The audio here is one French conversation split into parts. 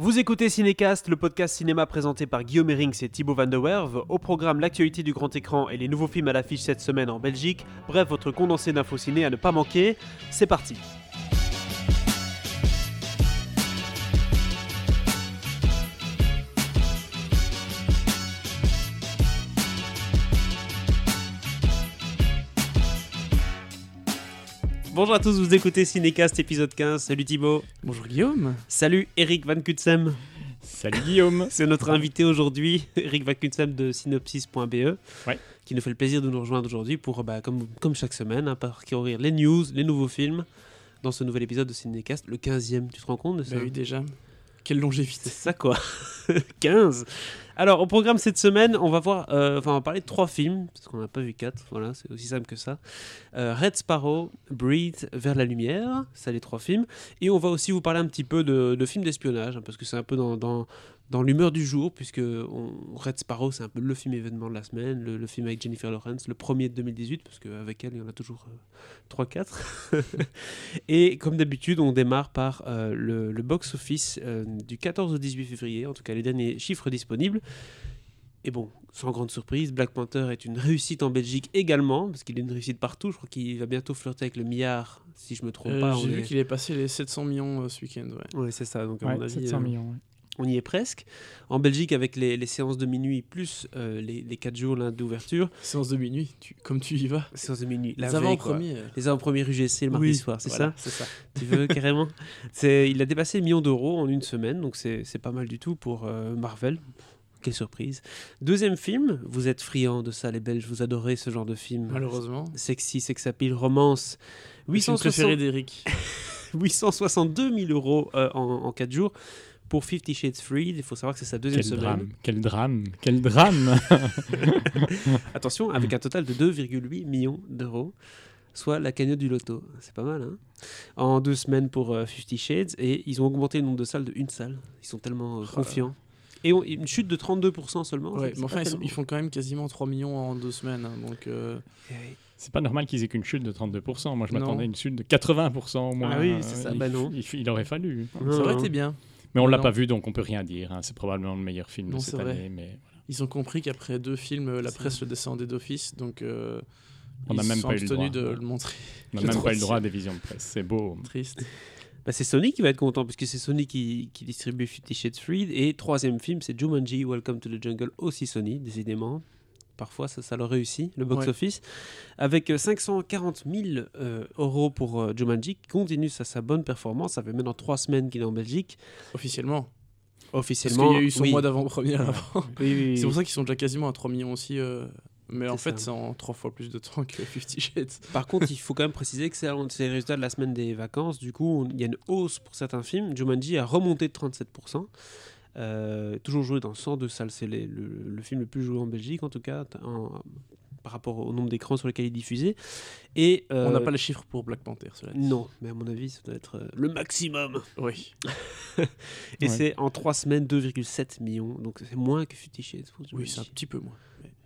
Vous écoutez Cinécast, le podcast cinéma présenté par Guillaume Erings et Thibaut Van der Werve. Au programme, l'actualité du grand écran et les nouveaux films à l'affiche cette semaine en Belgique. Bref, votre condensé d'infos ciné à ne pas manquer. C'est parti. Bonjour à tous, vous écoutez Cinécast épisode 15. Salut Thibaut. Bonjour Guillaume. Salut Eric Van Kutsem. Salut Guillaume. C'est notre invité aujourd'hui, Eric Van Kutsem de synopsis.be, Ouais. qui nous fait le plaisir de nous rejoindre aujourd'hui pour, bah, comme, comme chaque semaine, hein, parcourir les news, les nouveaux films dans ce nouvel épisode de Cinécast, le 15e. Tu te rends compte de ça? Bah oui, déjà. Quelle longévité. C'est ça quoi 15 Alors, au programme cette semaine, on va voir, euh, parler de trois films, parce qu'on n'a pas vu quatre, voilà, c'est aussi simple que ça. Euh, Red Sparrow, Breathe, Vers la lumière, ça les trois films. Et on va aussi vous parler un petit peu de, films d'espionnage, hein, parce que c'est un peu dans, dans l'humeur du jour, puisque on- Red Sparrow, c'est un peu le film événement de la semaine, le, le film avec Jennifer Lawrence, le premier de 2018, parce qu'avec elle, il y en a toujours 3-4. Et comme d'habitude, on démarre par euh, le, le box-office euh, du 14 au 18 février, en tout cas les derniers chiffres disponibles. Et bon, sans grande surprise, Black Panther est une réussite en Belgique également, parce qu'il est une réussite partout. Je crois qu'il va bientôt flirter avec le milliard, si je me trompe Euh, pas. J'ai vu est- qu'il est passé les 700 millions euh, ce week-end. Ouais. Ouais, c'est ça. Donc, à Ouais, mon avis, 700 euh, millions. ouais. On y est presque. En Belgique, avec les, les séances de minuit plus euh, les, les 4 jours d'ouverture, Séance de minuit, tu- comme tu y vas. séances de minuit, Les veille, quoi. avant-premiers. Les avant-premiers UGC le mardi Oui, soir, c'est voilà, ça C'est ça. Tu veux carrément Il a dépassé le million d'euros en une semaine, donc c'est, pas mal du tout pour euh, Marvel. Quelle surprise. Deuxième film, vous êtes friand de ça, les Belges, vous adorez ce genre de film. Malheureusement. Sexy, sex appeal, romance. Le film préféré 860 d'Eric. 862 000 euros euh, en, en 4 jours pour Fifty Shades Freed. Il faut savoir que c'est sa deuxième Quel semaine. drame, quel drame, quel drame. Attention, avec un total de 2,8 millions d'euros, soit la cagnotte du loto. C'est pas mal, hein En deux semaines pour euh, Fifty Shades, et ils ont augmenté le nombre de salles de une salle. Ils sont tellement euh, Oh confiants. Et on- une chute de 32% seulement. Ouais, c'est mais enfin, ils, sont- tellement. ils font quand même quasiment 3 millions en deux semaines. hein, donc, euh, C'est pas normal qu'ils aient qu'une chute de 32%. Moi, je m'attendais à une chute de 80% au moins. Ah oui, c'est ça, Il, bah non. il, il aurait fallu. Non, ça aurait non. été bien. Mais on Mais l'a pas vu, donc on peut rien dire. hein. C'est probablement le meilleur film Non, de cette année. Mais Ils ont compris qu'après deux films, euh, la presse le descendait d'office. Donc, euh, On n'a ils même sont pas eu le droit. de le montrer. on n'a même pas eu le droit des visions de presse. C'est beau. Triste. Bah, c'est Sony qui va être content, puisque c'est Sony qui, qui distribue Fifty Shades Freed. Et troisième film, c'est Jumanji, Welcome to the Jungle, aussi Sony, décidément. Parfois, ça, ça leur réussit, le box-office. Avec euh, 540 000 euh, euros pour euh, Jumanji, qui continue sa, sa bonne performance. Ça fait maintenant trois semaines qu'il est en Belgique. Officiellement. Parce Officiellement, qu'il y a eu son oui. mois d'avant-première avant. Oui, oui, oui. C'est pour ça qu'ils sont déjà quasiment à 3 millions aussi. euh, Mais en fait, c'est en 3 fois plus de temps que Fifty Shades. Par contre, il faut quand même préciser que c'est les résultats de la semaine des vacances. Du coup, il y a une hausse pour certains films. Jumanji a remonté de 37%. Euh, toujours joué dans 102 salles. C'est le, le film le plus joué en Belgique, en tout cas, en- par rapport au nombre d'écrans sur lesquels il est diffusé. Et, On euh, n'a pas les chiffres pour Black Panther, cela dit. Non, mais à mon avis, ça doit être euh, le maximum. Oui. Et Ouais. c'est en 3 semaines 2,7 millions. Donc c'est moins que Fifty Shades Oui, c'est un petit peu moins.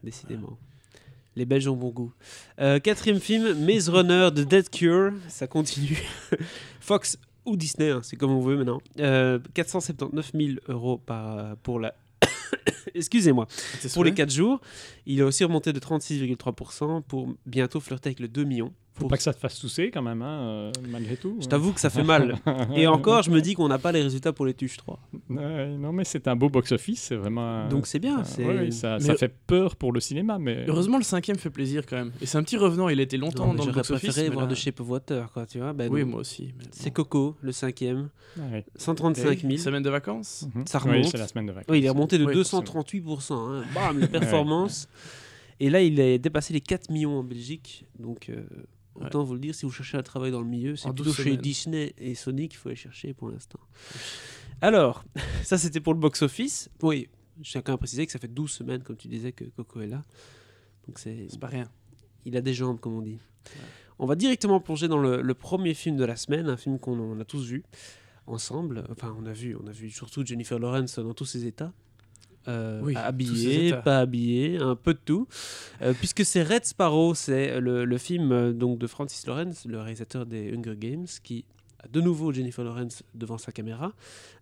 Décidément. Les Belges ont bon goût. Euh, quatrième film, Maze Runner de Dead Cure. Ça continue. Fox ou Disney, hein, c'est comme on veut maintenant. Euh, 479 000 euros par, pour la. Excusez-moi. Pour les 4 jours. Il a aussi remonté de 36,3% pour bientôt flirter avec le 2 millions. Faut pas que ça te fasse tousser quand même, hein, euh, malgré tout. Je t'avoue que ça fait mal. Et encore, je me dis qu'on n'a pas les résultats pour les Tuches 3. Ouais, non, mais c'est un beau box-office. C'est vraiment. Donc c'est bien. euh, c'est- ouais, ça, Mais- ça fait peur pour le cinéma, mais. Heureusement, le cinquième fait plaisir quand même. Et c'est un petit revenant. Il a été Non, longtemps mais dans le J'aurais box-office. préféré voir là- The Shape of Water, quoi, tu vois. Ben Oui, non. moi aussi. C'est bon. Coco, le cinquième. Ouais. 135 000. Semaine de vacances Mhm. Ça Oui, remonte. c'est la semaine de vacances. Oui, il est remonté de Oui, 238%. hein. Bam, les performances. Et là, il a dépassé les 4 millions en Belgique. Donc, euh, autant vous le dire, si vous cherchez à travailler dans le milieu, c'est plutôt 12 chez. Disney et Sony qu'il faut aller chercher pour l'instant. Alors, ça c'était pour le box-office. Oui, je tiens quand même à préciser que ça fait 12 semaines, comme tu disais, que Coco est là. Donc, c'est pas rien. il a des jambes, comme on dit. On va directement plonger dans le, le premier film de la semaine, un film qu'on on a tous vu ensemble. Enfin, on a vu, on a vu surtout Jennifer Lawrence dans tous ses états. Euh, Oui, habillé, pas habillé, un peu de tout. Euh, puisque c'est Red Sparrow, c'est le, le film euh, donc de Francis Lawrence, le réalisateur des Hunger Games, qui de nouveau Jennifer Lawrence devant sa caméra,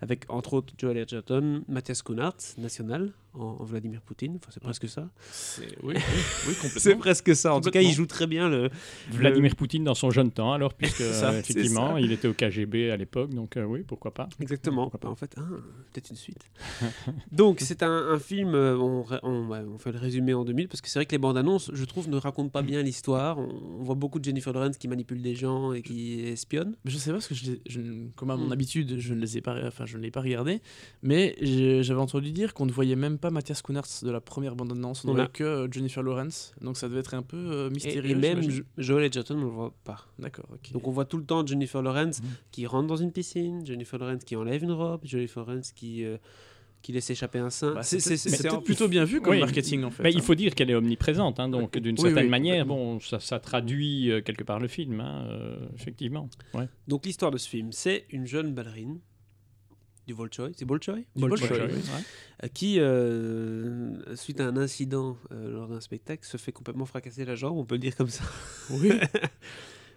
avec entre autres Joel Edgerton, Mathias Kunart, national, en, en Vladimir Poutine. Enfin, c'est presque ça. C'est- Oui, oui, oui, C'est presque ça. En tout cas, il joue très bien le. Vladimir Poutine dans son jeune temps, alors, puisque ça, euh, effectivement, il était au KGB à l'époque, donc euh, oui, pourquoi pas. Exactement. En fait, ah, peut-être une suite. Donc, c'est un, un film. euh, On, on- fait le résumé en 2000 parce que c'est vrai que les bandes annonces, je trouve, ne racontent pas bien l'histoire. On, on voit beaucoup de Jennifer Lawrence qui manipule des gens et qui espionne. Mais Je sais pas parce que je, les- je ne- comme à mon Mm. habitude, je ne les ai pas, enfin je ne l'ai pas regardé, mais j'avais entendu dire qu'on ne voyait même pas Mathias Kunartz de la première bande annonce, on ne voyait que euh, Jennifer Lawrence, donc ça devait être un peu euh, mystérieux. et même Joel Edgerton, on le voit pas. D'accord, ok. Donc on voit tout le temps Jennifer Lawrence Mhm. qui rentre dans une piscine, Jennifer Lawrence qui enlève une robe, Jennifer Lawrence qui, euh, qui laisse échapper un sein. Bah, C'est- c'est c'est- c'est c'est peut-être en- plutôt bien vu comme Oui. marketing en fait. Mais hein. il faut dire qu'elle est omniprésente, hein, donc d'une Oui, certaine oui, manière, bon, ça, ça traduit euh, quelque part le film, hein, euh, effectivement. Ouais. Donc l'histoire de ce film, c'est une jeune ballerine du Bolshoi, c'est oui. Ouais. euh, qui, euh, suite à un incident euh, lors d'un spectacle, se fait complètement fracasser la jambe, on peut le dire comme ça. Oui.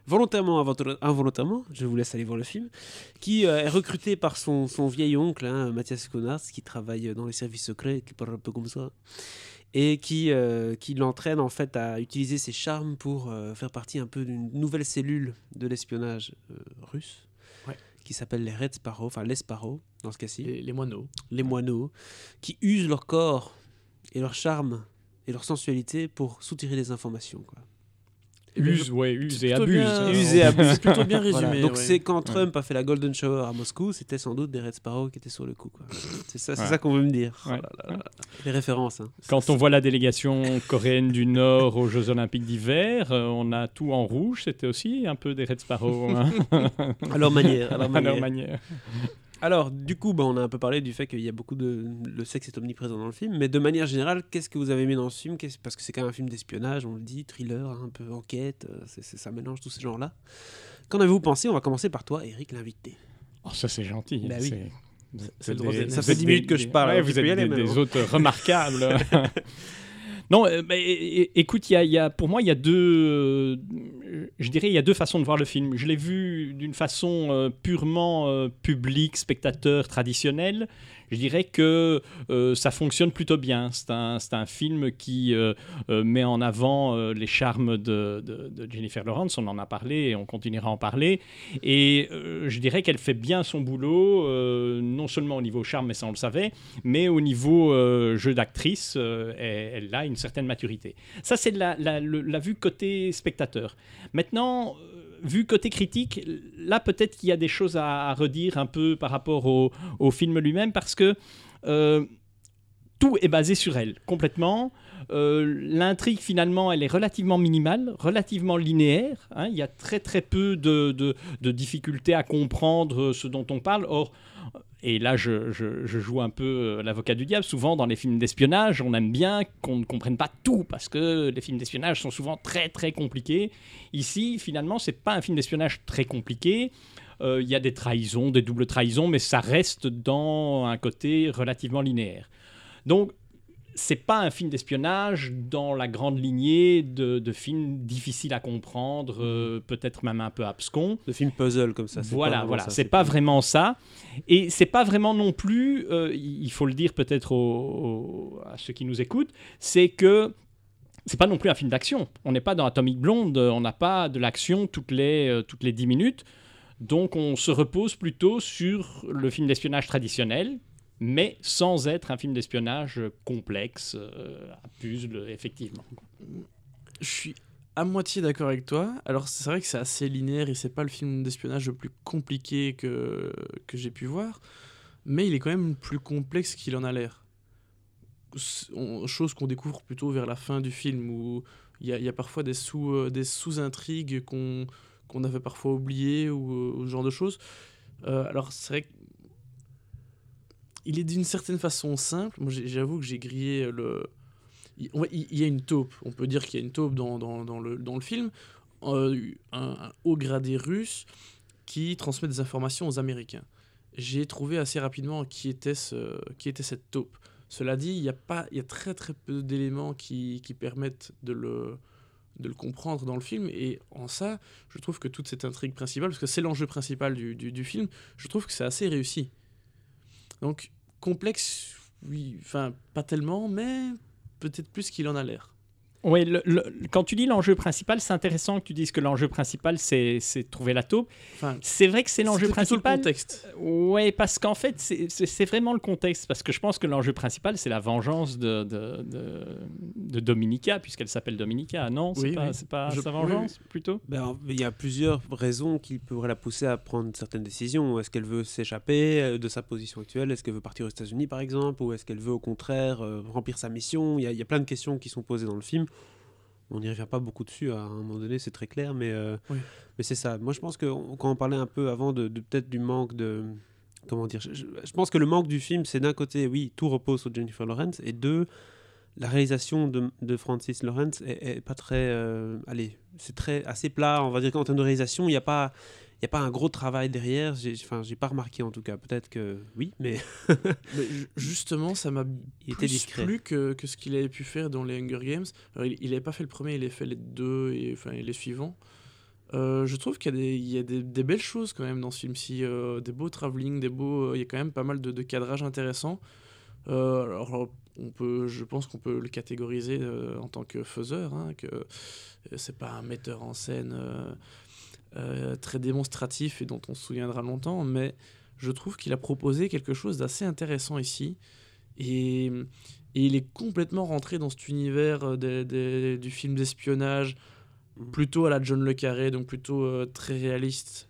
Volontairement, involontairement, je vous laisse aller voir le film, qui euh, est recruté par son, son vieil oncle, hein, Mathias Konarz, qui travaille dans les services secrets, qui parle un peu comme ça, et qui, euh, qui l'entraîne en fait à utiliser ses charmes pour euh, faire partie un peu d'une nouvelle cellule de l'espionnage euh, russe, qui s'appelle les Red Sparrow, enfin les Sparrow dans ce cas-ci Les, les moineaux. les moineaux, qui usent leur corps et leur charme et leur sensualité pour soutirer des informations. Quoi. Eh bien, Use, ouais, use et abuse. bien-. Use et abuse. C'est plutôt bien Voilà. résumé. Donc ouais. c'est quand Trump a fait la Golden Shower à Moscou, c'était sans doute des Red Sparrow qui étaient sur le coup. quoi. C'est ça, c'est Ouais. ça qu'on veut me dire. Ouais. Oh là là là. Les références. hein. Quand on voit la délégation coréenne du Nord aux Jeux Olympiques d'hiver, euh, on a tout en rouge, c'était aussi un peu des Red Sparrow. hein, À leur manière. À leur à manière. leur manière. Alors, du coup, bah, on a un peu parlé du fait qu'il y a beaucoup de. Le sexe est omniprésent dans le film, mais de manière générale, qu'est-ce que vous avez aimé dans ce film? Parce que c'est quand même un film d'espionnage, on le dit, thriller, un peu enquête, euh, ça mélange tous ces genres-là. Qu'en avez-vous pensé? On va commencer par toi, Eric, l'invité. Oh, ça, c'est gentil. Bah oui. des- ça fait êtes 10 des- minutes que je parle, ouais, vous êtes des, hôtes remarquables. non, bah, écoute, y a- y a, pour moi, il y a deux. Je dirais, il y a deux façons de voir le film. Je l'ai vu d'une façon euh, purement euh, publique, spectateur, traditionnelle. Je dirais que euh, ça fonctionne plutôt bien. C'est un, un film qui euh, euh, met en avant les charmes de, Jennifer Lawrence. On en a parlé et on continuera à en parler. Et je dirais qu'elle fait bien son boulot, non seulement au niveau charme, mais ça on le savait, mais au niveau jeu d'actrice, elle, a une certaine maturité. Ça, c'est la, la- la vue côté spectateur. Maintenant, vue côté critique, là peut-être qu'il y a des choses à, redire un peu par rapport au, film lui-même, parce que euh, tout est basé sur elle, complètement. Euh, L'intrigue, finalement, elle est relativement minimale, relativement linéaire. hein. Il y a très très peu de, de- de difficultés à comprendre ce dont on parle. Or, et là, je, joue un peu euh, l'avocat du diable. Souvent, dans les films d'espionnage, on aime bien qu'on ne comprenne pas tout parce que les films d'espionnage sont souvent très très compliqués. Ici, finalement, c'est pas un film d'espionnage très compliqué. Euh, Il y a des trahisons, des doubles trahisons, mais ça reste dans un côté relativement linéaire. Donc, c'est pas un film d'espionnage dans la grande lignée de, de films difficiles à comprendre, euh, peut-être même un peu abscons. Le film puzzle comme ça. Voilà, voilà, c'est pas vraiment ça. Et c'est pas vraiment non plus, euh, il faut le dire peut-être à ceux qui nous écoutent, c'est que c'est pas non plus un film d'action. On n'est pas dans Atomic Blonde, on n'a pas de l'action toutes les, euh, toutes les 10 minutes. Donc on se repose plutôt sur le film d'espionnage traditionnel, mais sans être un film d'espionnage complexe, euh, à puzzle, effectivement. Je suis à moitié d'accord avec toi. Alors c'est vrai que c'est assez linéaire et c'est pas le film d'espionnage le plus compliqué que, que j'ai pu voir, mais il est quand même plus complexe qu'il en a l'air. Chose qu'on découvre plutôt vers la fin du film où il y a, parfois des sous euh, sous-intrigues qu'on qu'on avait parfois oubliées ou, euh, ce genre de choses. Euh, alors c'est vrai que il est d'une certaine façon simple. Moi j'avoue que j'ai grillé le il y a une taupe, on peut dire qu'il y a une taupe dans, dans, le, dans le film, euh, un, haut gradé russe qui transmet des informations aux Américains. J'ai trouvé assez rapidement qui était, ce, qui était cette taupe. Cela dit, il y a, pas, il y a très très peu d'éléments qui, qui permettent de le, de le comprendre dans le film. Et en ça, je trouve que toute cette intrigue principale, parce que c'est l'enjeu principal du, du film, je trouve que c'est assez réussi. Donc, complexe, oui, enfin, pas tellement, mais peut-être plus qu'il en a l'air. Oui, le- le- quand tu dis l'enjeu principal, c'est intéressant que tu dises que l'enjeu principal, c'est trouver la taupe. Enfin, C'est vrai que c'est l'enjeu plutôt le principal. contexte. Oui, parce qu'en fait, c'est- vraiment le contexte. Parce que je pense que l'enjeu principal, c'est la vengeance de, de, de, de Dominica, puisqu'elle s'appelle Dominica. Non, c'est Oui, pas, oui. c'est pas Je- sa oui, vengeance, plutôt? Ben, il y a plusieurs raisons qui pourraient la pousser à prendre certaines décisions. Est-ce qu'elle veut s'échapper euh, de sa position actuelle? Est-ce qu'elle veut partir aux États-Unis, par exemple? Ou est-ce qu'elle veut, au contraire, euh, remplir sa mission? Il y, a, il y a plein de questions qui sont posées dans le film. On n'y revient pas beaucoup dessus, à un moment donné, c'est très clair, mais, euh, Oui. mais c'est ça. Moi, je pense que on- quand on parlait un peu avant de, de peut-être du manque de... Comment dire je, pense que le manque du film, c'est d'un côté, oui, tout repose sur Jennifer Lawrence, et deux, la réalisation de, de Francis Lawrence est, est pas très... euh, allez, c'est très assez plat, on va dire qu'en termes de réalisation, il n'y a pas... N'y a pas un gros travail derrière, j'ai enfin, j'ai pas remarqué en tout cas, peut-être que oui, mais Mais ju- justement, ça m'a il était plus discret. que, que ce qu'il avait pu faire dans les Hunger Games. Alors, il n'avait pas fait le premier, il a fait les deux et, enfin, les suivants. Euh, je trouve qu'il y a, des, il y a des, des belles choses quand même dans ce film-ci, euh, des beaux travelling, des beaux, euh, il y a quand même pas mal de, de cadrage intéressant. Euh, alors, on peut, je pense qu'on peut le catégoriser en tant que faiseur, hein, que c'est pas un metteur en scène euh, très démonstratif et dont on se souviendra longtemps, mais je trouve qu'il a proposé quelque chose d'assez intéressant ici. Et, il est complètement rentré dans cet univers euh, du film d'espionnage, plutôt à la John Le Carré, donc plutôt euh, très réaliste,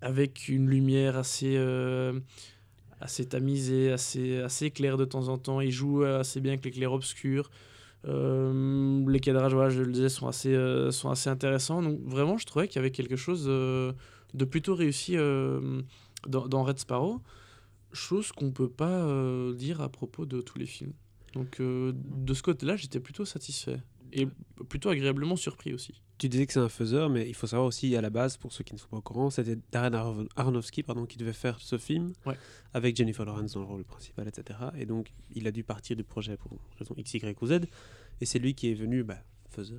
avec une lumière assez, assez tamisée, assez, assez claire de temps en temps. Il joue assez bien avec les clairs-obscurs. Euh, les cadrages, je le disais, sont assez, euh, sont assez intéressants. Donc vraiment, je trouvais qu'il y avait quelque chose euh, de plutôt réussi dans, dans Red Sparrow, chose qu'on peut pas dire à propos de tous les films. Donc de ce côté-là, j'étais plutôt satisfait et plutôt agréablement surpris aussi. Tu disais que c'est un faiseur, mais il faut savoir aussi à la base, pour ceux qui ne sont pas au courant, c'était Darren Aron- Aronofsky pardon, qui devait faire ce film Ouais. avec Jennifer Lawrence dans le rôle principal, etc. Et donc il a dû partir du projet pour raison X, Y ou Z. Et c'est lui qui est venu, bah, faiseur,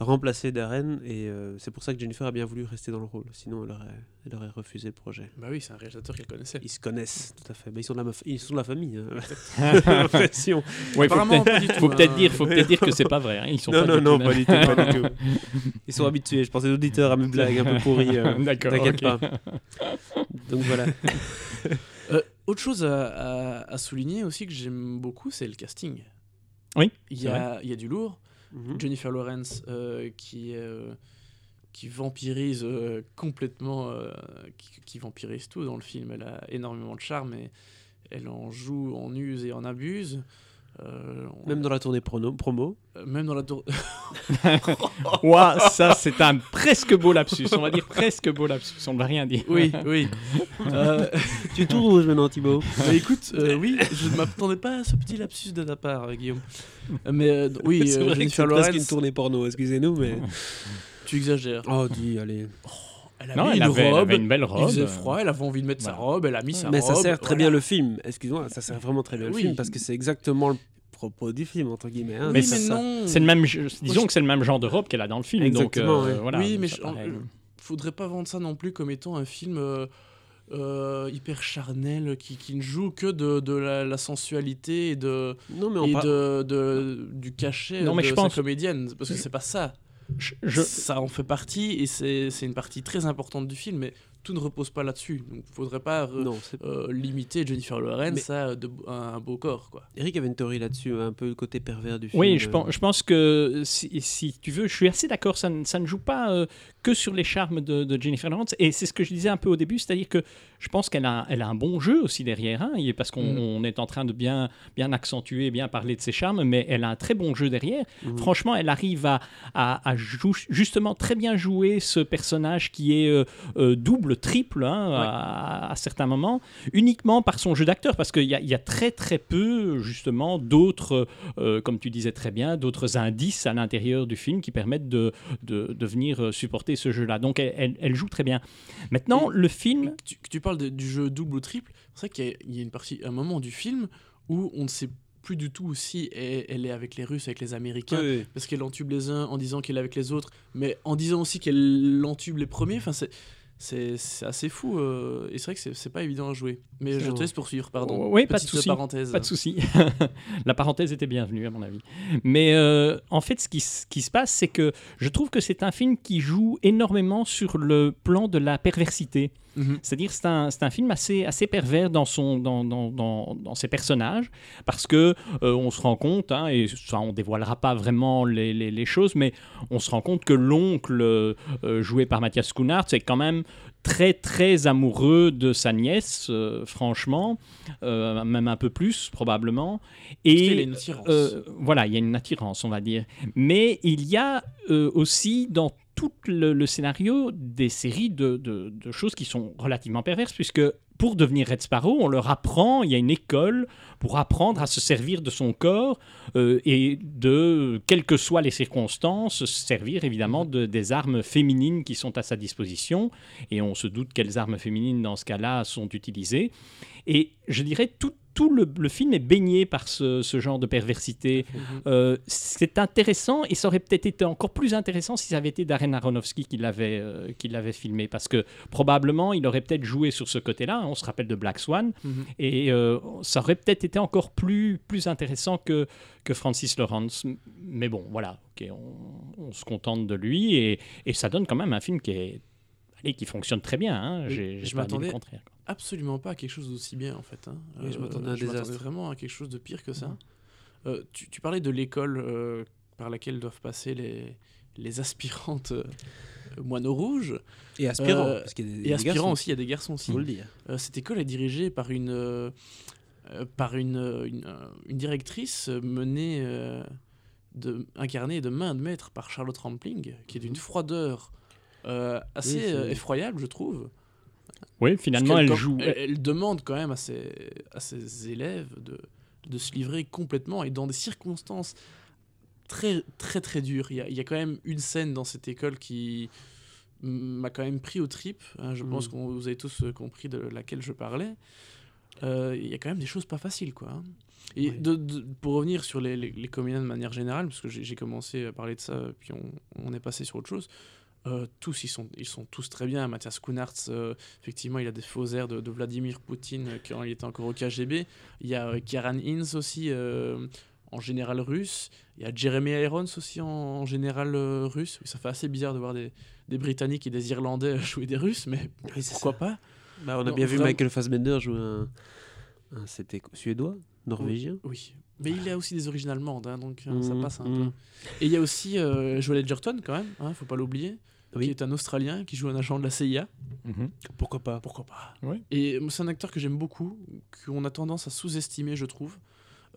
remplacer Darren. Et euh, c'est pour ça que Jennifer a bien voulu rester dans le rôle. Sinon, elle aurait, elle aurait refusé le projet. Bah oui, c'est un réalisateur qu'elle connaissait. Ils se connaissent, tout à fait. Bah, ils, sont de la, meuf- ils sont de la famille. hein. J'ai l'impression. Ouais, faut Apparemment, peut-être faut hein. dire, faut peut-être dire que c'est pas vrai. hein. Ils sont non, pas non, non, pas même. du tout, pas du tout. Ils sont habitués. Je pensais aux auditeurs à mes blagues un peu pourries. euh, D'accord. T'inquiète pas. Donc voilà. Euh, autre chose à, à- à souligner aussi que j'aime beaucoup, c'est le casting. Oui, Il y, a, il y a du lourd. Mhm. Jennifer Lawrence euh, qui, euh, qui vampirise euh, complètement, qui, qui vampirise tout dans le film. Elle a énormément de charme et elle en joue, en use et en abuse. Euh, on- Même dans la tournée prono- promo. euh, même dans la tour. Ouah, ça, c'est un presque beau lapsus. On va dire presque beau lapsus. On ne va rien dire. oui, oui. Euh, tu es tout rouge maintenant, Thibaut. mais écoute, euh, oui, je ne m'attendais pas à ce petit lapsus de ta part, Guillaume. Mais euh, oui, c'est euh, vrai que Jennifer c'est presque une tournée porno, excusez-nous, mais. tu exagères. Oh, dis, allez. Elle a Non, mis elle une avait, elle robe. avait une belle Il robe. faisait froid, elle avait envie de mettre sa robe, elle a mis sa mais robe. ça sert très voilà. bien le film. Excuse-moi, ça sert vraiment très bien le film parce que c'est exactement le propos du film, entre guillemets. hein. Mais mais. C'est le même, disons je- que c'est le même genre de robe qu'elle a dans le film. Exactement, donc, euh, voilà, oui, mais paraît- faudrait pas vendre ça non plus comme étant un film euh, euh, hyper charnel qui, qui ne joue que de, de la, la sensualité et, de, Non, mais on et parle. de, de- du cachet Non, mais de je sa pense- comédienne. Parce que c'est pas ça. Je- je- Ça en fait partie et c'est c'est une partie très importante du film, mais tout ne repose pas là-dessus. Donc faudrait pas Non, c'est- euh, limiter Jennifer Lawrence Mais- à de- à un beau corps. quoi. Eric avait une théorie là-dessus, un peu le côté pervers du film. Oui, je euh, pense, je pense que si, si tu veux, je suis assez d'accord, ça, ne- ça ne joue pas euh, que sur les charmes de, de Jennifer Lawrence. Et c'est ce que je disais un peu au début, c'est-à-dire que je pense qu'elle a, elle a un bon jeu aussi derrière, hein, parce qu'on Mm. est en train de bien, bien accentuer, bien parler de ses charmes, mais elle a un très bon jeu derrière. Mhm. Franchement, elle arrive à, à- justement très bien jouer ce personnage qui est euh, euh, double, triple hein, à, à certains moments, uniquement par son jeu d'acteur, parce qu'il y, a- il y a très très peu justement d'autres, euh, comme tu disais très bien, d'autres indices à l'intérieur du film qui permettent de, de, de venir euh, ce jeu-là. Donc elle, elle- elle joue très bien. Maintenant, le film... Tu, que tu parles de- du jeu double ou triple, c'est vrai qu'il y, a- il y a une partie, un moment du film où on ne sait plus du tout si elle, elle est avec les Russes, avec les Américains, Oui, oui. parce qu'elle entube les uns en disant qu'elle est avec les autres, mais en disant aussi qu'elle entube les premiers. Enfin, c'est. C'est assez fou euh, et c'est vrai que c'est- pas évident à jouer. Mais je te laisse poursuivre, pardon. Oui, pas de souci. parenthèse. Pas de souci. La parenthèse était bienvenue, à mon avis. Mais euh, en fait, ce qui se passe, c'est que je trouve que c'est un film qui joue énormément sur le plan de la perversité. Mhm. C'est-à-dire c'est un, c'est un film assez, assez pervers dans, son, dans, dans, dans, dans ses personnages, parce que euh, on se rend compte, hein, et ça on dévoilera pas vraiment les, les, les choses, mais on se rend compte que l'oncle euh, joué par Mathias Schoenaerts c'est quand même très très amoureux de sa nièce, euh, franchement, euh, même un peu plus probablement. Parce qu'il a Et une attirance. euh, voilà, il y a une attirance, on va dire. Mais il y a euh, aussi dans tout le, scénario des séries de, choses qui sont relativement perverses, puisque pour devenir Red Sparrow, on leur apprend, il y a une école pour apprendre à se servir de son corps euh, et de, quelles que soient les circonstances, se servir évidemment de, des armes féminines qui sont à sa disposition. Et on se doute quelles armes féminines dans ce cas-là sont utilisées. Et je dirais tout, tout le, le film est baigné par ce, ce genre de perversité. Mhm. Euh, c'est intéressant et ça aurait peut-être été encore plus intéressant si ça avait été Darren Aronofsky qui l'avait euh, qui l'avait filmé parce que probablement il aurait peut-être joué sur ce côté-là. hein, on se rappelle de Black Swan Mhm. et euh, ça aurait peut-être été encore plus plus intéressant que que Francis Lawrence. Mais bon, voilà, ok, on, on se contente de lui et, et ça donne quand même un film qui est allez, qui fonctionne très bien. hein. Je m'attendais-. Absolument pas à quelque chose d'aussi bien en fait. hein. Oui, je m'attendais à un désastre. vraiment à quelque chose de pire que ça. Euh, tu, tu parlais de l'école euh, par laquelle doivent passer les, les aspirantes euh, moineaux rouges. Et aspirant. Euh, parce qu'il y a des- Et aspirants aussi, il y a des garçons aussi. faut le dire. Euh, cette école est dirigée par une, euh, euh, par une, euh, une, euh, une directrice menée, euh, de, incarnée de main de maître par Charlotte Rampling, qui est d'une froideur euh, assez Oui, euh, effroyable, je trouve. Oui, finalement, elle joue. Elle, elle demande quand même à ses, à ses élèves de, de se livrer complètement et dans des circonstances très très très dures. Il y a, il y a quand même une scène dans cette école qui m'a quand même pris au trip. hein. je pense que vous avez tous euh, compris de laquelle je parlais. Euh, Il y a quand même des choses pas faciles, quoi. hein. Et Oui. de- de- pour revenir sur les, les, de manière générale, parce que j'ai j'ai commencé à parler de ça, puis on, on est passé sur autre chose. Euh, tous, ils sont, ils sont tous très bien. Mathias Kunartz, euh, effectivement, il a des faux airs de, de Vladimir Poutine euh, quand il était encore au KGB. Il y a Kieran Hines aussi, en général russe. Il y a Jeremy Irons aussi, en, en général russe. Oui, ça fait assez bizarre de voir des, des Britanniques et des Irlandais jouer des Russes, mais Oui, pourquoi ça. pas? Bah, on a Non, bien vu vraiment. Michael Fassbender jouer un. un- C'était suédois Norvégien Oui. Mais il a aussi des origines allemandes, hein, donc hein, ça Mhm, passe un mhm. peu. Et il y a aussi euh, Joel Edgerton, quand même, hein, faut pas l'oublier, Oui. qui est un Australien qui joue un agent de la CIA. Mhm. Pourquoi pas? Pourquoi pas? Oui. Et c'est un acteur que j'aime beaucoup, qu'on a tendance à sous-estimer, je trouve.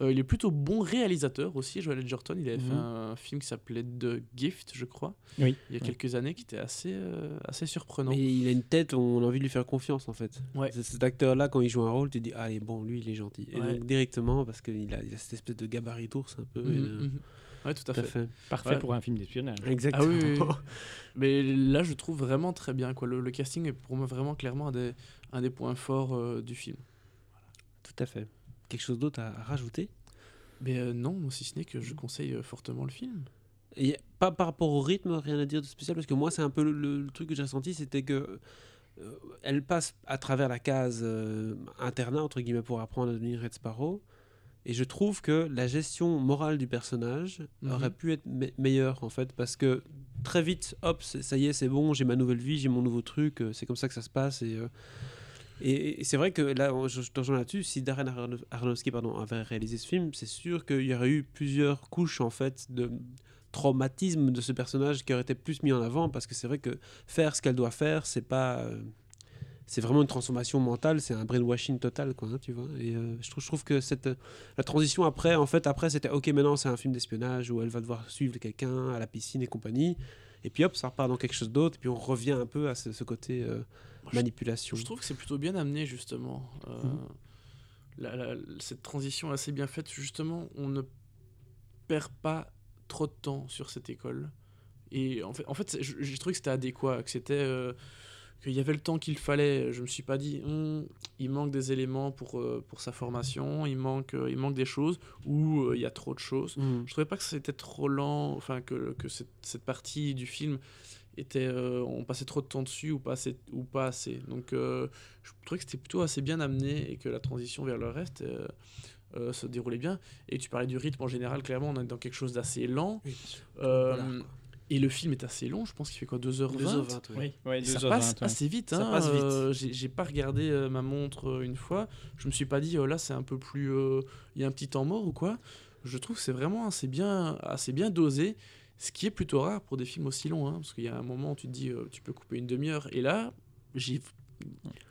Euh, il est plutôt bon réalisateur aussi, Joel Edgerton. Il avait fait Mhm. un film qui s'appelait The Gift, je crois, Oui. il y a Ouais. quelques années, qui était assez, euh, assez surprenant. Mais il a une tête, on a envie de lui faire confiance en fait. Ouais. Cet acteur-là, quand il joue un rôle, tu te dis, ah, il est bon, lui, il est gentil. Et Ouais. donc, directement, parce qu'il a, il a cette espèce de gabarit d'ours un peu. et, mhm. Ouais, tout à fait. fait. Parfait Ouais. pour un film d'espionnage. Exactement. Ah oui, oui, oui. Mais là, je trouve vraiment très bien. Quoi. Le, le casting est pour moi vraiment clairement un des, un des points forts euh, du film. Tout à fait. Quelque chose d'autre à, à rajouter? Mais euh, non, si ce n'est que je conseille euh, fortement le film. Et pas par rapport au rythme, rien à dire de spécial, parce que moi, c'est un peu le, le- le truc que j'ai ressenti, c'était que euh, elle passe à travers la case euh, internat, entre guillemets, pour apprendre à devenir Red Sparrow. Et je trouve que la gestion morale du personnage Mhm. aurait pu être me- meilleure, en fait, parce que très vite, hop, ça y est, c'est bon, j'ai ma nouvelle vie, j'ai mon nouveau truc, euh, c'est comme ça que ça se passe. Et, euh, et, et c'est vrai que là, je, je te rejoins là-dessus, si Darren Arono- Aronofsky pardon, avait réalisé ce film, c'est sûr qu'il y aurait eu plusieurs couches, en fait, de traumatisme de ce personnage qui aurait été plus mis en avant, parce que c'est vrai que faire ce qu'elle doit faire, c'est pas... euh, c'est vraiment une transformation mentale, c'est un brainwashing total, quoi, hein, tu vois. Et euh, je, trouve, je trouve que cette, la transition après, en fait, après, c'était ok, maintenant c'est un film d'espionnage où elle va devoir suivre quelqu'un à la piscine et compagnie. Et puis hop, ça repart dans quelque chose d'autre, et puis on revient un peu à ce, ce côté euh, je- manipulation. Je trouve que c'est plutôt bien amené, justement. Euh, Mhm. la- la- cette transition assez bien faite, justement, on ne perd pas trop de temps sur cette école. Et en fait, en fait j'ai trouvé que c'était adéquat, que c'était qu'il y avait le temps qu'il fallait. Je me suis pas dit, Hum, il manque des éléments pour, euh, pour sa formation, il manque, euh, il manque des choses, ou euh, il y a trop de choses. Mm. Je trouvais pas que c'était trop lent, enfin que, que cette, cette partie du film était, on passait trop de temps dessus ou pas assez. Ou pas assez. Donc je trouvais que c'était plutôt assez bien amené et que la transition vers le reste euh, se déroulait bien. Et tu parlais du rythme en général, clairement on est dans quelque chose d'assez lent. Euh, Voilà, quoi. Et le film est assez long, je pense qu'il fait quoi 2h20 2h20, oui. Oui, ouais, et ça 2h20, passe ouais. assez vite. Ça hein, passe vite. euh, j'ai pas regardé euh, ma montre euh, une fois. Je me suis pas dit, oh, là, c'est un peu plus. euh, Il y a un petit temps mort ou quoi. Je trouve que c'est vraiment assez bien, assez bien dosé. Ce qui est plutôt rare pour des films aussi longs. hein, parce qu'il y a un moment où tu te dis, euh, tu peux couper une demi-heure. Et là, j'ai.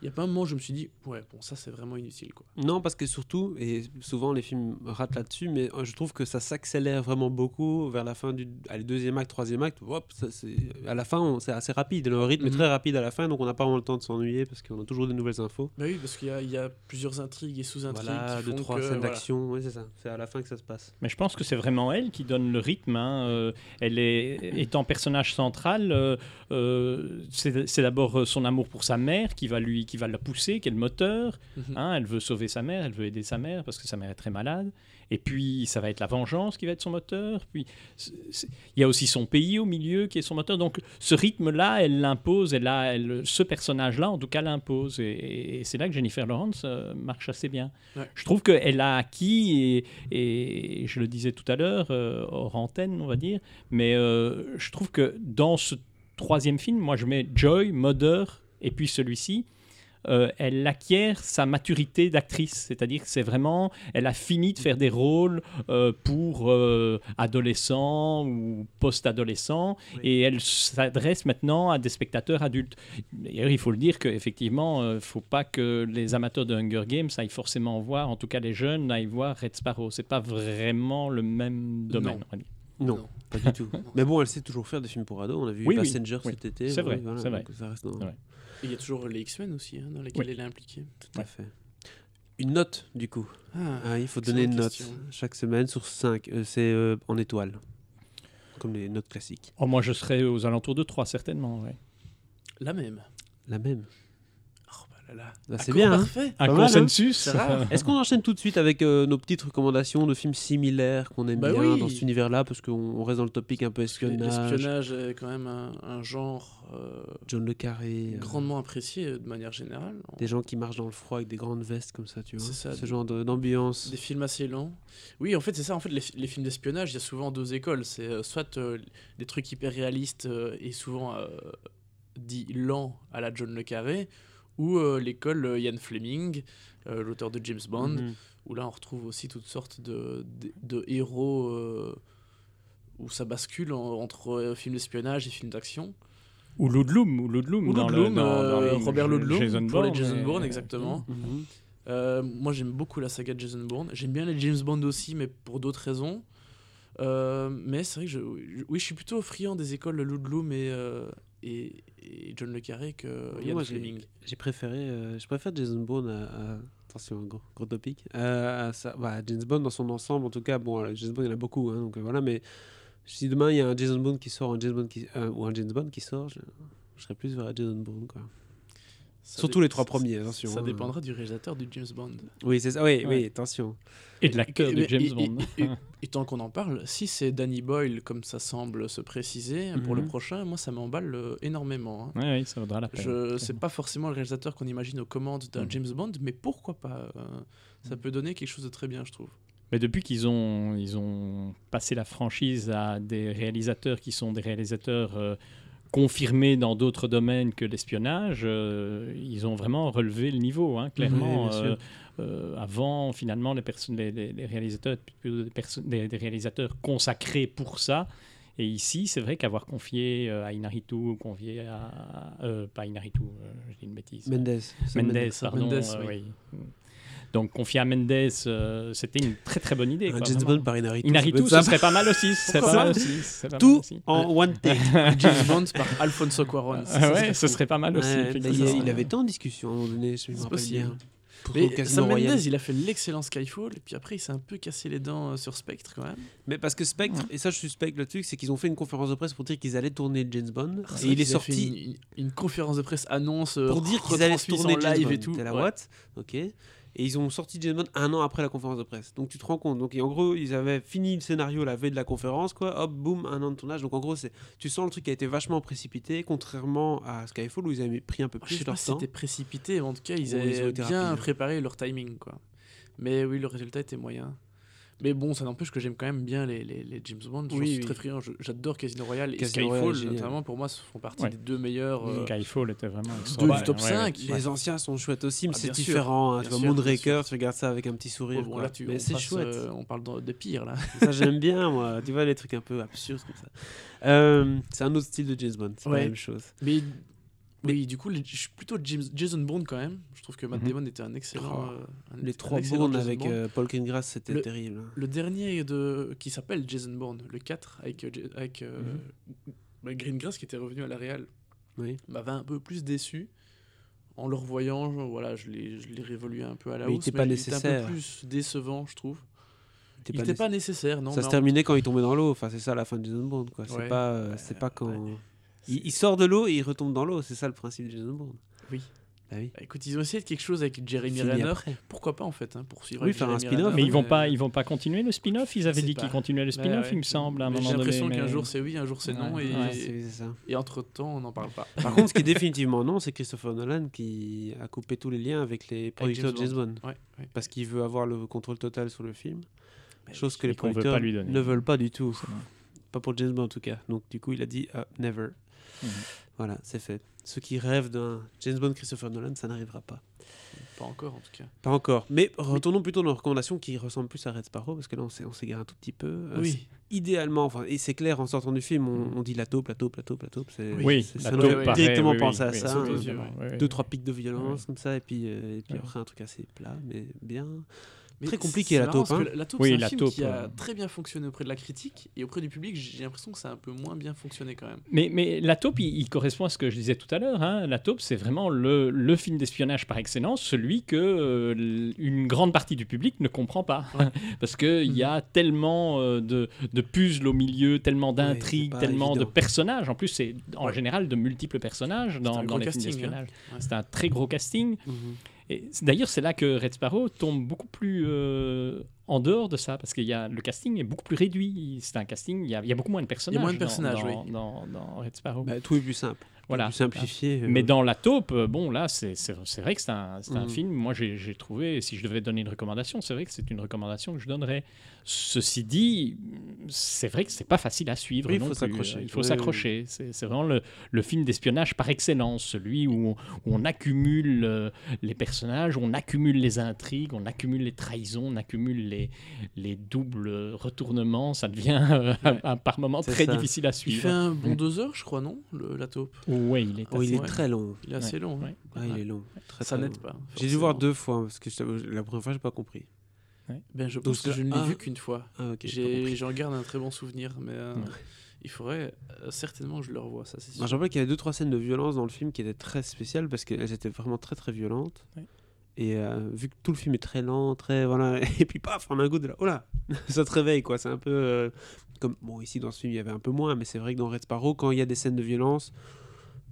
Il y a pas un moment où je me suis dit, ouais, bon, ça, c'est vraiment inutile. quoi. Non, parce que surtout, et souvent les films ratent là-dessus, mais euh, je trouve que ça s'accélère vraiment beaucoup vers la fin du allez, deuxième acte, troisième acte. Hop, ça, c'est- à la fin, c'est assez rapide. Le rythme Mhm. est très rapide à la fin, donc on n'a pas vraiment le temps de s'ennuyer parce qu'on a toujours de nouvelles infos. Bah oui, parce qu'il y a, il y a plusieurs intrigues et sous-intrigues. Voilà, qui deux, font trois que, scènes voilà. d'action, oui, c'est ça. C'est à la fin que ça se passe. Mais je pense que c'est vraiment elle qui donne le rythme. hein. Euh, Elle est étant personnage central. euh, euh, c'est d'abord son amour pour sa mère qui va lui, qui va la pousser, qui est le moteur. Mhm. hein. elle veut sauver sa mère, elle veut aider sa mère parce que sa mère est très malade. Et puis ça va être la vengeance qui va être son moteur. Puis il y a aussi son pays au milieu qui est son moteur. Donc ce rythme-là, elle l'impose. Elle a, elle, ce personnage-là, en tout cas, l'impose. Et, et c'est là que Jennifer Lawrence euh, marche assez bien. Ouais. Je trouve qu'elle a acquis et, et je le disais tout à l'heure euh, hors antenne, on va dire. Mais euh, je trouve que dans ce troisième film, moi je mets Joy, Mother et puis celui-ci. euh, elle acquiert sa maturité d'actrice, c'est-à-dire que c'est vraiment, elle a fini de faire des rôles euh, pour euh, adolescents ou post-adolescents, Oui. et elle s'adresse maintenant à des spectateurs adultes. D'ailleurs, il faut le dire qu'effectivement, il ne faut pas que les amateurs de Hunger Games aillent forcément voir, en tout cas les jeunes, aillent voir Red Sparrow. C'est pas vraiment le même domaine. Non. on va dire. Non, Non. Pas du tout. Mais bon, elle sait toujours faire des films pour ados. On a vu Oui, Passenger oui. cet été. C'est vrai, voilà, c'est vrai. donc Ça reste dans- C'est vrai. Et il y a toujours les X-Men aussi, hein, dans lesquels Oui. elle est impliquée. Tout à fait. Une note, du coup. Ah, Ah, il faut donner une note question. chaque semaine sur 5. c'est euh, en étoiles. Comme les notes classiques. Oh, moi, je serais aux alentours de 3, certainement. ouais. La même. La même. Bah là là. Bah, c'est bien, hein. Parfait. Un mal, hein consensus. Est-ce qu'on enchaîne tout de suite avec euh, nos petites recommandations de films similaires qu'on aime Bah bien oui. dans cet univers-là? Parce qu'on on reste dans le topic un peu espionnage. L'espionnage est quand même un, un genre euh, John Le Carré. euh, grandement apprécié de manière générale. Des gens qui marchent dans le froid avec des grandes vestes comme ça, tu vois. C'est ça, Ce des- genre d'ambiance. Des films assez lents. Oui, en fait, c'est ça. En fait, les, fi- les films d'espionnage, il y a souvent deux écoles. C'est euh, soit euh, des trucs hyper réalistes euh, et souvent euh, dit lents à la John Le Carré, ou euh, l'école euh, Ian Fleming, euh, l'auteur de James Bond, Mhm. où là on retrouve aussi toutes sortes de, de, de héros où ça bascule en- entre films d'espionnage et films d'action. Ou Ludlum, ou Ludlum, Ou dans le- Ludlum, dans- dans les- Robert Ludlum Jason pour les Jason Bourne, exactement. Mhm. Euh, moi j'aime beaucoup la saga de Jason Bourne. J'aime bien les James Bond aussi, mais pour d'autres raisons. Euh, mais c'est vrai que je, oui, je suis plutôt friand des écoles Ludlum et, euh, et, et John Le Carré que Oui, Fleming. J'ai préféré, euh, je préfère Jason Bourne à, à- attention, gros, gros topic, euh, à ça, bah, James Bond dans son ensemble, en tout cas, bon, euh, James Bond il y en a beaucoup, hein, donc voilà, mais si demain il y a un Jason Bond qui sort, un James Bond qui, euh, ou un James Bond qui sort, je, je serais plus vers Jason Bond, quoi. Ça Surtout les trois premiers, attention. Ça hein. dépendra du réalisateur du James Bond. Oui, c'est ça, oui, Ouais. oui, attention. Et de l'acteur de James et- Bond. Et, et tant qu'on en parle, si c'est Danny Boyle, comme ça semble se préciser, pour le Mhm. prochain, moi ça m'emballe euh, énormément. hein. Oui, oui, ça vaudra la peine. Je c'est pas forcément le réalisateur qu'on imagine aux commandes d'un Mhm. James Bond, mais pourquoi pas euh, Ça Mhm. peut donner quelque chose de très bien, je trouve. Mais depuis qu'ils ont, ils ont passé la franchise à des réalisateurs qui sont des réalisateurs euh, confirmés dans d'autres domaines que l'espionnage, euh, ils ont vraiment relevé le niveau, hein, clairement. Oui. Euh, avant, finalement, les, perso- les, les- les réalisateurs des, perso- des- des réalisateurs consacrés pour ça. Et ici, c'est vrai qu'avoir confié euh, à Inaritu, confié à... euh, pas Inaritu, euh, je dis une bêtise. Mendes. Mendes, pardon. Mendes, euh, oui. oui. Donc confier à Mendes, euh, c'était une très très bonne idée. Un quoi, James. Bond par Inaritu. Inaritu, ce serait pas mal aussi. Ce serait pas mal aussi. mal Tout aussi. en one take. James Bond par Alfonso Cuarón. Ah ouais, ce serait pas mal aussi. Ouais, il, avait tant de discussions à un moment donné, je me rappelle possible. bien. Mais Sam Royale. Mendes, il a fait l'excellent Skyfall, et puis après, il s'est un peu cassé les dents euh, sur Spectre quand même. Mais parce que Spectre, et ça je suspecte le truc, c'est qu'ils ont fait une conférence de presse pour dire qu'ils allaient tourner James Bond. C'est et il est sorti Une, conférence de presse annonce euh, pour dire qu'ils allaient tourner en live Bond. et tout. La Ouais. what Ok. Et ils ont sorti James Bond un an après la conférence de presse. Donc tu te rends compte. Donc et en gros, ils avaient fini le scénario la veille de la conférence, quoi. Hop, boum, un an de tournage. Donc en gros, tu sens le truc qui a été vachement précipité, contrairement à Skyfall où ils avaient pris un peu Je sais plus pas si temps. c'était précipité, en tout cas, ils avaient ils bien préparé leur timing, quoi. Mais oui, le résultat était moyen. Mais bon, ça n'empêche que j'aime quand même bien les, les, les James Bond. Je Oui, suis oui. très friand. Je- J'adore Casino Royale et Casino Skyfall, Royale, notamment, pour moi, ce font partie Ouais. des deux meilleurs. euh, Skyfall était vraiment deux du top Ouais, ouais. 5. Les anciens sont chouettes aussi, mais Ah, c'est différent. hein. Tu vois, sûr, Moonraker, tu regardes ça avec un petit Oh, sourire. bon, quoi. là, tu, mais c'est chouette. euh, on parle de, de pire, là. Ça, j'aime bien, moi. Tu vois, les trucs un peu absurdes comme ça. Euh, c'est un autre style de James Bond. C'est la même chose. Mais oui, du coup, les- je suis plutôt Jason Bourne quand même. Je trouve que Matt Mhm. Damon était un excellent. Oh, euh, un- Les un trois excellent Bourne Jason avec euh, Paul Greengrass, c'était Le- terrible. hein. Le dernier de qui s'appelle Jason Bourne, le 4, avec, euh, avec bah, Greengrass qui était revenu à la Real, Oui. m'avait un peu plus déçu. En le revoyant, je- voilà, je l'ai réévolué un peu à la Mais il hausse. était pas un nécessaire. peu plus décevant, je trouve. Il n'était pas nécessaire, non. ça se en- terminait quand il tombait dans l'eau. Enfin, c'est ça la fin de Jason Bourne. Quoi. C'est Ouais. pas, Ouais, c'est pas quand. ouais. Il, il sort de l'eau et il retombe dans l'eau. C'est ça le principe de Jason Bourne. Oui. Bah oui. Bah, écoute, ils ont essayé de quelque chose avec Jeremy Fini Renner. après. Pourquoi pas en fait, hein, poursuivre Oui, avec faire un Jeremy spin-off. Renner, Mais ils vont pas, ils vont pas continuer le spin-off. Ils avaient dit qu'ils continuaient le Ouais, spin-off, ouais. il me semble, à un moment J'ai donné. l'impression qu'un mais- jour c'est oui, un jour c'est non, Ouais. et, c'est entre temps on n'en parle pas. Par contre, ce qui est définitivement non, c'est Christopher Nolan qui a coupé tous les liens avec les producteurs de James Bond. Ouais, ouais. Parce qu'il veut avoir le contrôle total sur le film. Chose que les producteurs ne veulent pas du tout. Pas pour James Bond en tout cas. Donc du coup, il a dit ah, never. Mhm. Voilà, c'est fait. Ceux qui rêvent d'un James Bond Christopher Nolan, ça n'arrivera pas. Pas encore en tout cas. Pas encore. Mais retournons plutôt dans nos recommandations qui ressemblent plus à Red Sparrow, parce que là, on s'égare un tout petit peu. Euh, Oui. Idéalement, enfin, et c'est clair, en sortant du film, on, on dit la taupe, la taupe, la taupe, la taupe. c'est- Oui, c'est- la ça taupe, directement oui, oui, à oui, ça. hein. yeux. Deux, trois pics de violence, Oui. comme ça, et puis, euh, et puis Oui. après, un truc assez plat, mais bien. Mais Très compliqué, la taupe, hein. La taupe, Oui, c'est un la film taupe, qui a euh. très bien fonctionné auprès de la critique et auprès du public. J'ai l'impression que ça a un peu moins bien fonctionné quand même. Mais, mais la taupe, il, il correspond à ce que je disais tout à l'heure. hein. La taupe, c'est vraiment le, le film d'espionnage par excellence, celui que euh, une grande partie du public ne comprend pas. Parce qu'il y a tellement euh, de, de puzzles au milieu, tellement d'intrigues, tellement de personnages. En plus, c'est en Ouais. général de multiples personnages dans, dans les films casting, hein. d'espionnage. Ouais. C'est un très gros casting. Mhm. Et D'ailleurs, c'est là que Red Sparrow tombe beaucoup plus euh, en dehors de ça, parce que le casting est beaucoup plus réduit. C'est un casting, il y, a, y beaucoup moins de personnages. moins de dans- personnages, dans, oui. dans- dans Red Sparrow. Bah, tout est plus simple. Voilà. Simplifié. euh, Mais dans La Taupe, euh, bon, là, c'est vrai que c'est un, c'est un Mhm. film. Moi, j'ai trouvé, si je devais donner une recommandation, c'est vrai que c'est une recommandation que je donnerais. Ceci dit, c'est vrai que c'est pas facile à suivre. Oui, il non faut plus. s'accrocher. Il faut Oui, s'accrocher. C'est c'est vraiment le, le film d'espionnage par excellence, celui où on, où on accumule euh, les personnages, on accumule les intrigues, on accumule les trahisons, on accumule les, les doubles retournements. Ça devient euh, Ouais. par moments très ça. difficile à Il suivre. fait un bon Mm. deux heures, je crois, non le, La taupe? Oui, il est Oh, il assez- est Ouais. très long. Il est assez long. hein. ouais. Ah, il est long. Très, Ça n'aide pas. J'ai dû voir deux fois, parce que je la première fois, j'ai pas compris. Ben, je Donc, pense que je ne l'ai ah. vu qu'une fois. Ah. J'en garde un très bon souvenir, mais euh, Ouais. il faudrait euh, certainement que je le revoie, ça c'est sûr. Je rappelle qu'il y avait deux, trois scènes de violence dans le film qui étaient très spéciales parce qu'elles étaient vraiment très, très violentes. Ouais. Et euh, vu que tout le film est très lent, très. Voilà. Et puis, paf, on a un goût de là. Oh là Ça te réveille, quoi. C'est un peu. euh, comme. Bon, ici, dans ce film, il y avait un peu moins, mais c'est vrai que dans Red Sparrow, quand il y a des scènes de violence,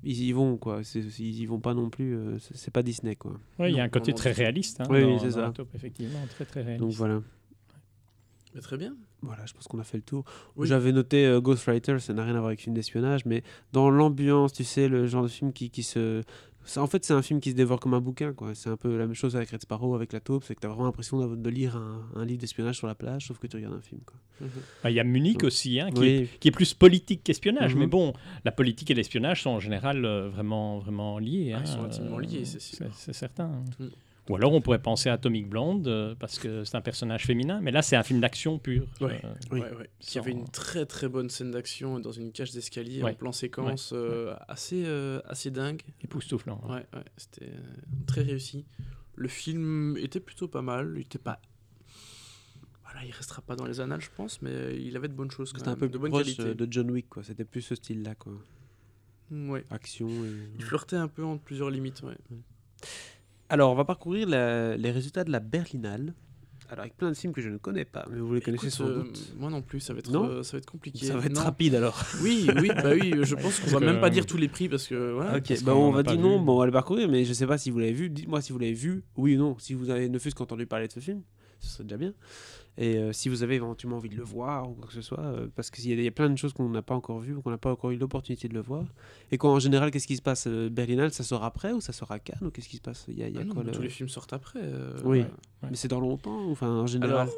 ils y vont, quoi. Ils y vont pas non plus. euh, c'est pas Disney, quoi. Ouais, il y a un côté vraiment très réaliste. hein, Oui, oui, c'est ça. effectivement, très très réaliste. Donc voilà. Mais très bien. Voilà, je pense qu'on a fait le tour. Oui. J'avais noté euh, Ghostwriter, ça n'a rien à voir avec film d'espionnage, mais dans l'ambiance, tu sais, le genre de film qui, qui se. Ça- en fait, c'est un film qui se dévore comme un bouquin, quoi. C'est un peu la même chose avec Red Sparrow, avec La Taupe, c'est que tu as vraiment l'impression d'avoir- de lire un, un livre d'espionnage sur la plage, sauf que tu regardes un film. Bah, Il y a Munich Ouais. aussi, hein, qui, est, Oui, qui est plus politique qu'espionnage. Mhm. Mais bon, la politique et l'espionnage sont en général euh, vraiment, vraiment liés. Ah, hein, ils sont intimement euh, liés, c'est sûr. C'est certain. hein. Mm. Ou alors on pourrait penser à Atomic Blonde, euh, parce que c'est un personnage féminin. Mais là, c'est un film d'action pur. Ouais. euh, Oui. Ouais, ouais. Il y avait Sans- une très très bonne scène d'action dans une cage d'escalier Ouais. en plan séquence euh, assez, euh, assez dingue. époustouflant. hein. Ouais, ouais, c'était euh, très réussi. Le film était plutôt pas mal. Il était pas. Voilà, il restera pas dans les annales, je pense, mais il avait de bonnes choses. C'était un peu de plus bonne proche qualité. de John Wick, quoi. C'était plus ce style-là, quoi. Ouais. Action et... Il flirtait un peu entre plusieurs limites. Ouais. Alors, on va parcourir la- les résultats de la Berlinale. Alors, avec plein de films que je ne connais pas, mais vous les connaissez Écoute, sans euh, doute. moi non plus, ça va être, euh, ça va être compliqué. Ça va être Non. rapide alors. Oui, oui, bah oui, je pense qu'on va que- même pas dire tous les prix parce que voilà. ok, parce bah on va dire non, bon, on va le parcourir, mais je sais pas si vous l'avez vu. Dites-moi si vous l'avez vu, oui ou non. Si vous avez ne fût-ce qu'entendu parler de ce film, ce serait déjà bien. Et euh, si vous avez éventuellement envie de le voir ou quoi que ce soit, euh, parce qu'il y, y a plein de choses qu'on n'a pas encore vues ou qu'on n'a pas encore eu l'opportunité de le voir. Et qu'en général, qu'est-ce qui se passe euh, Berlinale, ça sort après ou ça sort à Cannes ou qu'est-ce qui se passe? Il y a, il y a Ah non, quoi, le- Tous les films sortent après. euh, Oui. ouais. Mais c'est dans longtemps enfin en général Alors,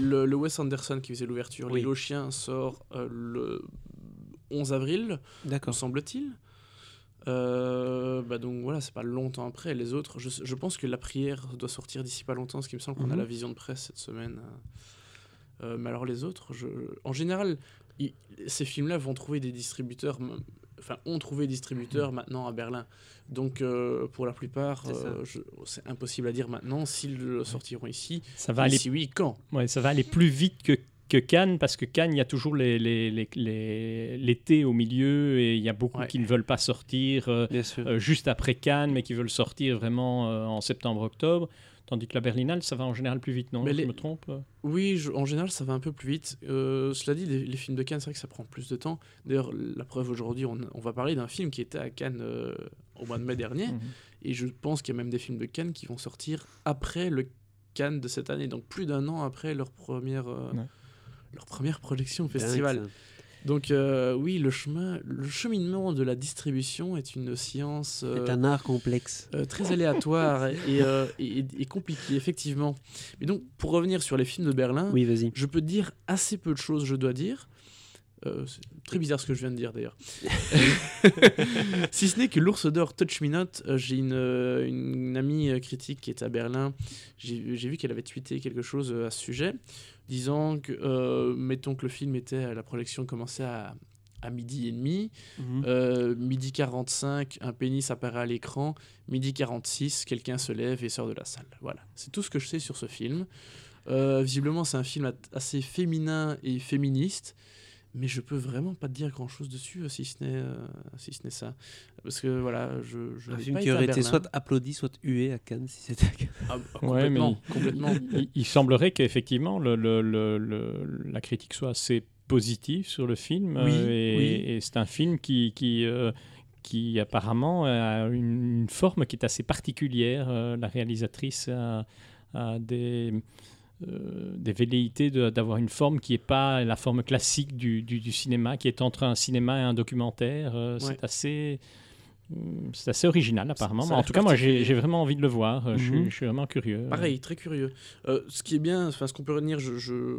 le, le Wes Anderson qui faisait l'ouverture, Oui. L'île aux chiens, sort euh, le 11 avril, semble-t-il. Euh, bah donc voilà, c'est pas longtemps après. Les autres, je, je pense que La Prière doit sortir d'ici pas longtemps, parce qu'il me semble qu'on a Mhm. la vision de presse cette semaine. Euh, mais alors les autres, je... en général, ces films-là vont trouver des distributeurs, enfin ont trouvé des distributeurs maintenant à Berlin. Donc euh, pour la plupart, C'est euh, impossible à dire maintenant s'ils le sortiront ici. Ça va aller si oui, quand? Ouais, ça va aller plus vite que, que Cannes, parce que Cannes, il y a toujours les- les- les- les- l'été au milieu, et il y a beaucoup Ouais. qui ne veulent pas sortir euh, euh, juste après Cannes, mais qui veulent sortir vraiment euh, en septembre-octobre. Tandis que la Berlinale, ça va en général plus vite, non Mais Je me trompe Oui, je- en général, ça va un peu plus vite. Cela dit, les, films de Cannes, c'est vrai que ça prend plus de temps. D'ailleurs, la preuve aujourd'hui, on, on va parler d'un film qui était à Cannes au mois de mai dernier. Mhm. Et je pense qu'il y a même des films de Cannes qui vont sortir après le Cannes de cette année, donc plus d'un an après leur première, Ouais. Leur première projection au festival. Donc euh, oui, le chemin, le cheminement de la distribution est une science euh, C'est un art complexe. euh, très aléatoire et, euh, et- et compliquée, effectivement. Mais donc, pour revenir sur les films de Berlin, Oui, je peux dire assez peu de choses, je dois dire. Euh, c'est très bizarre ce que je viens de dire d'ailleurs. si ce n'est que l'ours d'or Touch Me Not, euh, j'ai une, euh, une amie critique qui est à Berlin. J'ai vu qu'elle avait tweeté quelque chose à ce sujet, disant que, mettons que le film était, la projection commençait à, à midi et demi, euh, midi 45, un pénis apparaît à l'écran. Midi 46, quelqu'un se lève et sort de la salle. Voilà, c'est tout ce que je sais sur ce film. Visiblement, c'est un film assez féminin et féministe, mais je peux vraiment pas te dire grand chose dessus, euh, si ce n'est euh, si ce n'est ça. Parce que voilà, je, je Un film pas qui aurait été soit applaudi, soit hué à Cannes, si c'était à Cannes. Ah, Ouais, mais complètement, complètement. il, il semblerait qu'effectivement le, le- le- le- la critique soit assez positive sur le film. Oui, euh, et oui. et c'est un film qui, qui, euh, qui apparemment a une, une forme qui est assez particulière. Euh, la réalisatrice a, a des, euh, des velléités de- d'avoir une forme qui n'est pas la forme classique du, du- du cinéma, qui est entre un cinéma et un documentaire. Euh, Ouais. C'est assez... hum, C'est assez original apparemment. ça en tout cas, moi j'ai vraiment envie de le voir. Euh, je, suis, Mhm. je suis vraiment curieux. Pareil, très curieux. Euh, ce qui est bien, enfin, ce qu'on peut retenir, je, je-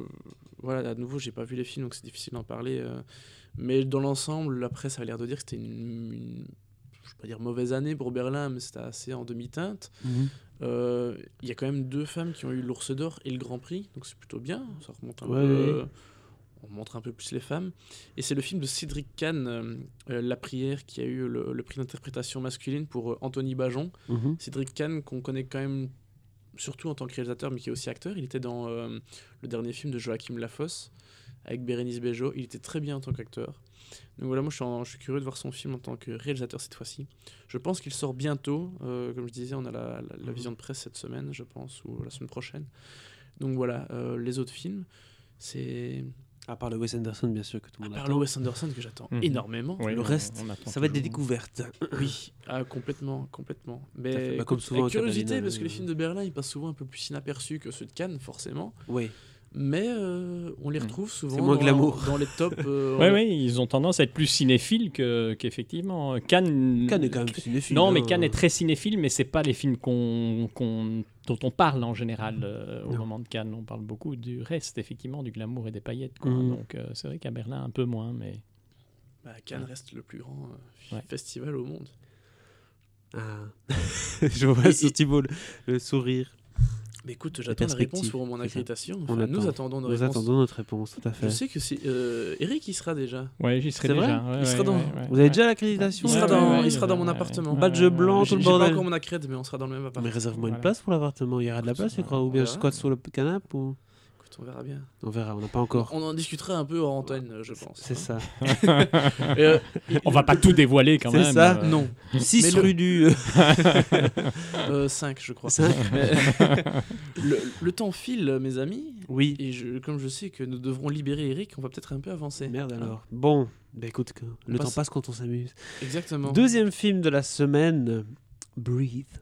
voilà, à nouveau, j'ai pas vu les films, donc c'est difficile d'en parler. euh, mais dans l'ensemble, la presse a l'air de dire que c'était une, une- je vais pas dire mauvaise année pour Berlin, mais c'était assez en demi-teinte. Euh, Il y a quand même deux femmes qui ont eu l'Ours d'Or et le Grand Prix, donc c'est plutôt bien. Ça remonte un Ouais, peu. euh, on montre un peu plus les femmes. Et c'est le film de Cédric Kahn, euh, euh, La Prière, qui a eu le, le prix d'interprétation masculine pour euh, Anthony Bajon. Mhm. Cédric Kahn, qu'on connaît quand même surtout en tant que réalisateur, mais qui est aussi acteur. Il était dans euh, le dernier film de Joachim Lafosse avec Bérénice Bejo. Il était très bien en tant qu'acteur. Donc voilà, moi je suis, en- je suis curieux de voir son film en tant que réalisateur cette fois-ci. Je pense qu'il sort bientôt. Euh, comme je disais, on a la, la- la vision de presse cette semaine, je pense, ou la semaine prochaine. Donc voilà, euh, les autres films, c'est. À part le Wes Anderson, bien sûr, que tout le À monde part attend. le Wes Anderson que j'attends Mhm. énormément. Le reste, Ça va être des découvertes. Oui, ah, complètement, complètement. À fait. Mais Bah, comme souvent curiosité, parce que les euh. films de Berlin, ils passent souvent un peu plus inaperçus que ceux de Cannes, forcément. Oui. Mais euh, on les Mm. retrouve souvent moins dans, glamour. dans les tops. euh, Oui, oui, ils ont tendance à être plus cinéphiles que- qu'effectivement. Cannes, Cannes est quand même cinéphile. Non, mais hein. Cannes est très cinéphile, mais c'est pas les films qu'on, qu'on- dont on parle en général euh, au Non. moment de Cannes. On parle beaucoup du reste, effectivement, du glamour et des paillettes. quoi. Mhm. Donc euh, c'est vrai qu'à Berlin, un peu moins, mais bah, Cannes reste le plus grand euh, Ouais. festival au monde. Ah. Je vois Et- sur et- Thibault le, le sourire. Mais écoute, j'attends la réponse pour mon accréditation. Nous attend. attendons nos Nous réponses. attendons notre réponse, tout à Je fait. sais que c'est euh, Eric, il sera déjà. ouais, j'y serai C'est vrai déjà. ouais, Il sera dans- ouais, ouais, Vous avez déjà l'accréditation Il Ouais, sera ouais, dans, ouais, il sera dans mon ouais, appartement. ouais, Badge ouais, blanc, ouais. tout J'ai le j'ai pas bordel. encore mon accrède, mais on sera dans le même Mais appartement. réserve-moi une place pour l'appartement. Il y aura de la place, je crois. Ou bien je squatte sur le canapé. Ou... On verra bien. On verra, on n'a pas encore. On en discutera un peu hors antenne, euh, je pense. C'est ça. Et, euh, On va pas tout dévoiler quand C'est même. ça. euh, Non, 6 le- rue du. 5 je crois. Cinq. Mais- le, le temps file, mes amis. Oui. Et je, comme je sais que nous devrons libérer Eric, on va peut-être un peu avancer. Merde Hein alors. Bon, bah écoute, le passe- temps passe quand on s'amuse. Exactement. Deuxième film de la semaine, Breathe,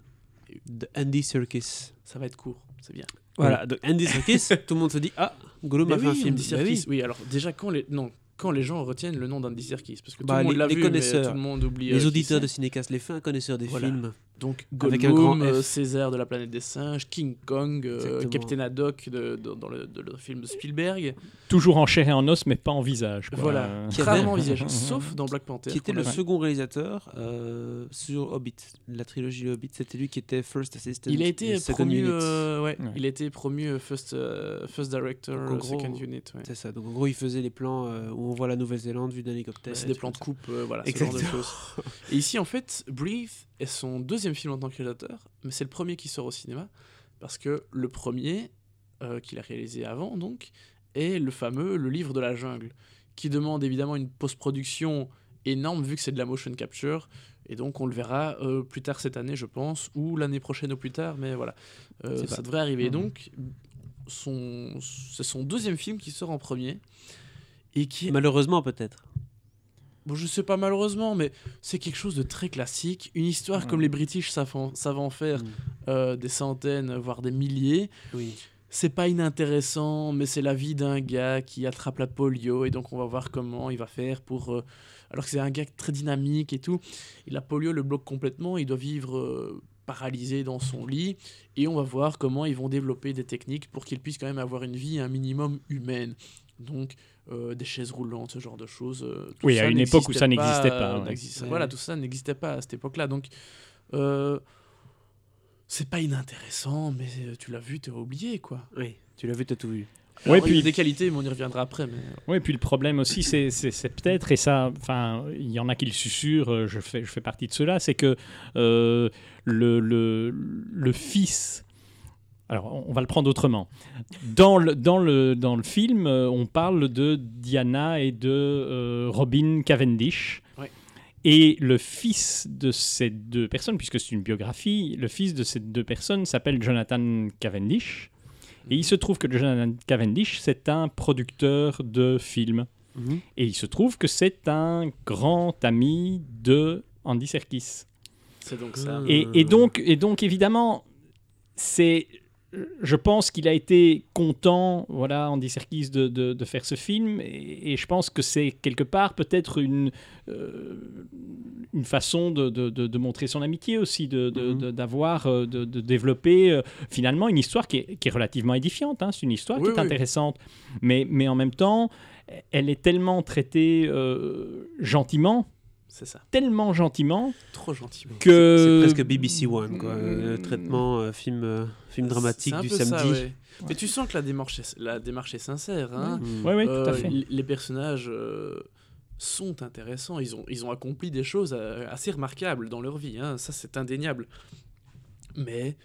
de Andy Serkis. Ça va être court, c'est bien. Voilà, de Andy Serkis, tout le monde se dit Ah, Gollum Mais a fait un film. Andy Serkis. oui. oui. alors déjà quand les non quand les gens retiennent le nom d'Andy Serkis parce que tout Bah, le monde l'a vu mais tout le monde oublie. euh, Les qui auditeurs de Cinécast, les fins connaisseurs des Voilà. films. Donc avec Gollum, un grand F. euh, Césaire de la planète des singes, King Kong, euh, Exactement. Captain Haddock de- de- dans le, de le film de Spielberg. Toujours en chair et en os, mais pas en visage. quoi. Voilà, Euh, Qui rarement visage, sauf dans Black Panther. Qui était le second réalisateur euh, sur Hobbit, la trilogie Hobbit. C'était lui qui était First Assistant. Il a été promu, euh, ouais, Ouais. il a été promu first, euh, first director, Donc, en gros, second unit. ouais. C'est ça. Donc en gros, il faisait les plans euh, où on voit la Nouvelle-Zélande vue d'un hélicoptère. C'est des plans de coupe, euh, voilà, ce genre de Exactement. choses. Et ici, en fait, Breathe est son deuxième film en tant que réalisateur, mais c'est le premier qui sort au cinéma, parce que le premier, euh, qu'il a réalisé avant, donc, est le fameux Le Livre de la Jungle, qui demande évidemment une post-production énorme, vu que c'est de la motion capture, et donc on le verra euh, plus tard cette année, je pense, ou l'année prochaine au plus tard, mais voilà, Euh, pas- ça devrait arriver. Mhm. Donc, son, c'est son deuxième film qui sort en premier, et qui Malheureusement, peut-être. Bon, je sais pas malheureusement, mais c'est quelque chose de très classique. Une histoire comme les British savent en, savent en faire Mm. euh, des centaines, voire des milliers. Oui. C'est pas inintéressant, mais c'est la vie d'un gars qui attrape la polio, et donc on va voir comment il va faire pour. euh, alors que c'est un gars très dynamique et tout, et la polio le bloque complètement, il doit vivre euh, paralysé dans son lit, et on va voir comment ils vont développer des techniques pour qu'il puisse quand même avoir une vie un minimum humaine. Donc euh, des chaises roulantes, ce genre de choses. euh, tout Oui, à une époque où ça n'existait pas, euh, ouais. Voilà, tout ça n'existait pas à cette époque-là. Donc, euh, c'est pas inintéressant, mais tu l'as vu, t'as oublié, quoi. Oui. Tu l'as vu, t'as tout vu. Ouais, Alors, il y puis- a des qualités, mais on y reviendra après. Mais... Oui, et puis le problème aussi, c'est peut-être, et ça, enfin, il y en a qui le susurrent, je fais, je fais partie de ceux-là, c'est que euh, le, le, le fils. Alors, on- va le prendre autrement. Dans le, dans le, dans le film, euh, on parle de Diana et de euh, Robin Cavendish. Ouais. Et le fils de ces deux personnes, puisque c'est une biographie, le fils de ces deux personnes s'appelle Jonathan Cavendish. Et il se trouve que Jonathan Cavendish, c'est un producteur de films. Mhm. Et il se trouve que c'est un grand ami de Andy Serkis. C'est donc ça. Et, et donc, et donc, évidemment, c'est. Je pense qu'il a été content, voilà, Andy Serkis, de, de, de faire ce film. Et, et je pense que c'est quelque part peut-être une, euh, une façon de, de, montrer son amitié aussi, Mhm. d'avoir, euh, de, de développer euh, finalement une histoire qui est, qui est relativement édifiante. hein. C'est une histoire Oui, qui est oui. intéressante. Mais, mais en même temps, elle est tellement traitée euh, gentiment, C'est ça. tellement gentiment, Trop gentil. que. C'est presque BBC One, quoi. Le traitement euh, film, euh, film dramatique du peu samedi. ça, ouais. Mais tu sens que la démarche est, la démarche est sincère. Hein. Mm. Oui, oui, tout Euh, à fait. l- Les personnages euh, sont intéressants. Ils ont, ils ont accompli des choses euh, assez remarquables dans leur vie. hein. Ça, c'est indéniable. Mais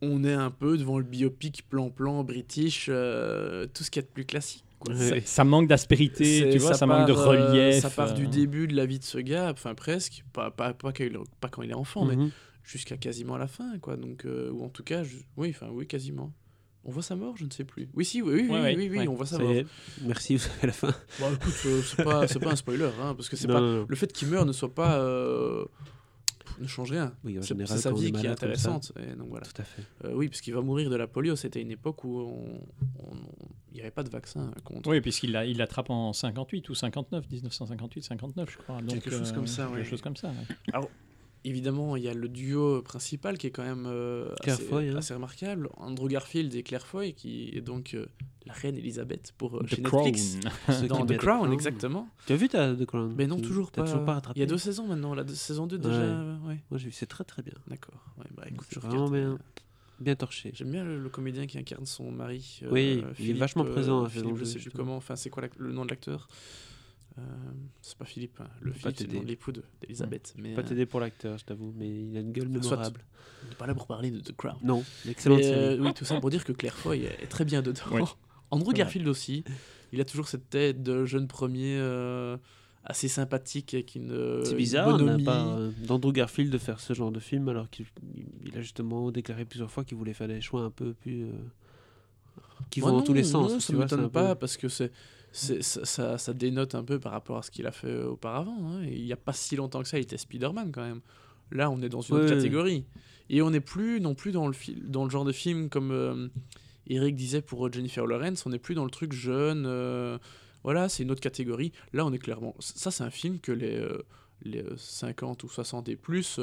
on est un peu devant le biopic plan-plan british, euh, tout ce qu'il y a de plus classique. Quoi. Ça, ça manque d'aspérité, tu vois, ça, manque de euh, relief. ça part du euh, début de la vie de ce gars, enfin presque, pas, pas, pas, quand, il, pas quand il est enfant, mais Mhm. jusqu'à quasiment la fin, quoi. Donc, euh, ou en tout cas, je- oui, enfin, oui, quasiment. On voit sa mort, je ne sais plus. Oui, si, oui, oui, Ouais, oui, ouais, oui, oui, ouais. on voit sa mort. Merci, vous avez la fin. Bon, écoute, euh, c'est pas, pas un spoiler, hein, parce que c'est pas non, non. le fait qu'il meure ne soit pas euh, ne change rien. Oui, C'est sa vie qui est intéressante. Et donc voilà. Tout à fait. Euh, oui, parce qu'il va mourir de la polio. C'était une époque où on- on- on- il n'y avait pas de vaccin contre. Oui, puisqu'il l'a- il l'attrape en 58 ou 59, 1958, 59, je crois. Donc, Quelque chose comme ça, Quelque ouais. chose comme ça, ouais. Évidemment, il y a le duo principal qui est quand même euh, assez, Foy, hein. assez remarquable. Andrew Garfield et Claire Foy, qui est donc euh, la reine Elisabeth pour euh, The chez Crown. Netflix. Dans The Crown, exactement. Tu as vu ta The Crown? Mais non, toujours pas. toujours pas rattrapé? Il y a deux saisons maintenant. La deux- saison 2 déjà. Ouais. euh, ouais. Moi, j'ai vu, c'est très très bien. D'accord. Ouais, bah, écoute, je vraiment bien. euh, Bien torché. J'aime bien le, le comédien qui incarne son mari. euh, Oui, il est vachement euh, présent à Philippe, je sais plus comment. Enfin, c'est quoi le nom de l'acteur? Euh, C'est pas Philippe. hein. Le Philippe, c'est l'époux de- d'Elisabeth. Mais Pas euh, t'aider pour l'acteur, je t'avoue, mais il a une gueule mémorable. on n'est pas là pour parler de The Crown. Non, excellente Mais, série. euh, oui, tout ça pour dire que Claire Foy est très bien dedans. Andrew. Garfield aussi. Il a toujours cette tête de jeune premier euh, assez sympathique avec une. euh, C'est une bizarre on n'a bonhomie. pas euh, d'Andrew Garfield de faire ce genre de film alors qu'il il a justement déclaré plusieurs fois qu'il voulait faire des choix un peu plus. euh, qui vont dans tous les sens. non, ça vois, m'étonne pas peu- parce que c'est. Ça, ça, ça dénote un peu par rapport à ce qu'il a fait auparavant. hein. Il n'y a pas si longtemps que ça, il était Spider-Man quand même. Là, on est dans une autre catégorie. Et on n'est plus non plus dans le, fil- dans le genre de film comme euh, Eric disait pour euh, Jennifer Lawrence. On n'est plus dans le truc jeune. euh, voilà, c'est une autre catégorie. Là, on est clairement. Ça, c'est un film que les, euh, les euh, 50 ou 60 et plus.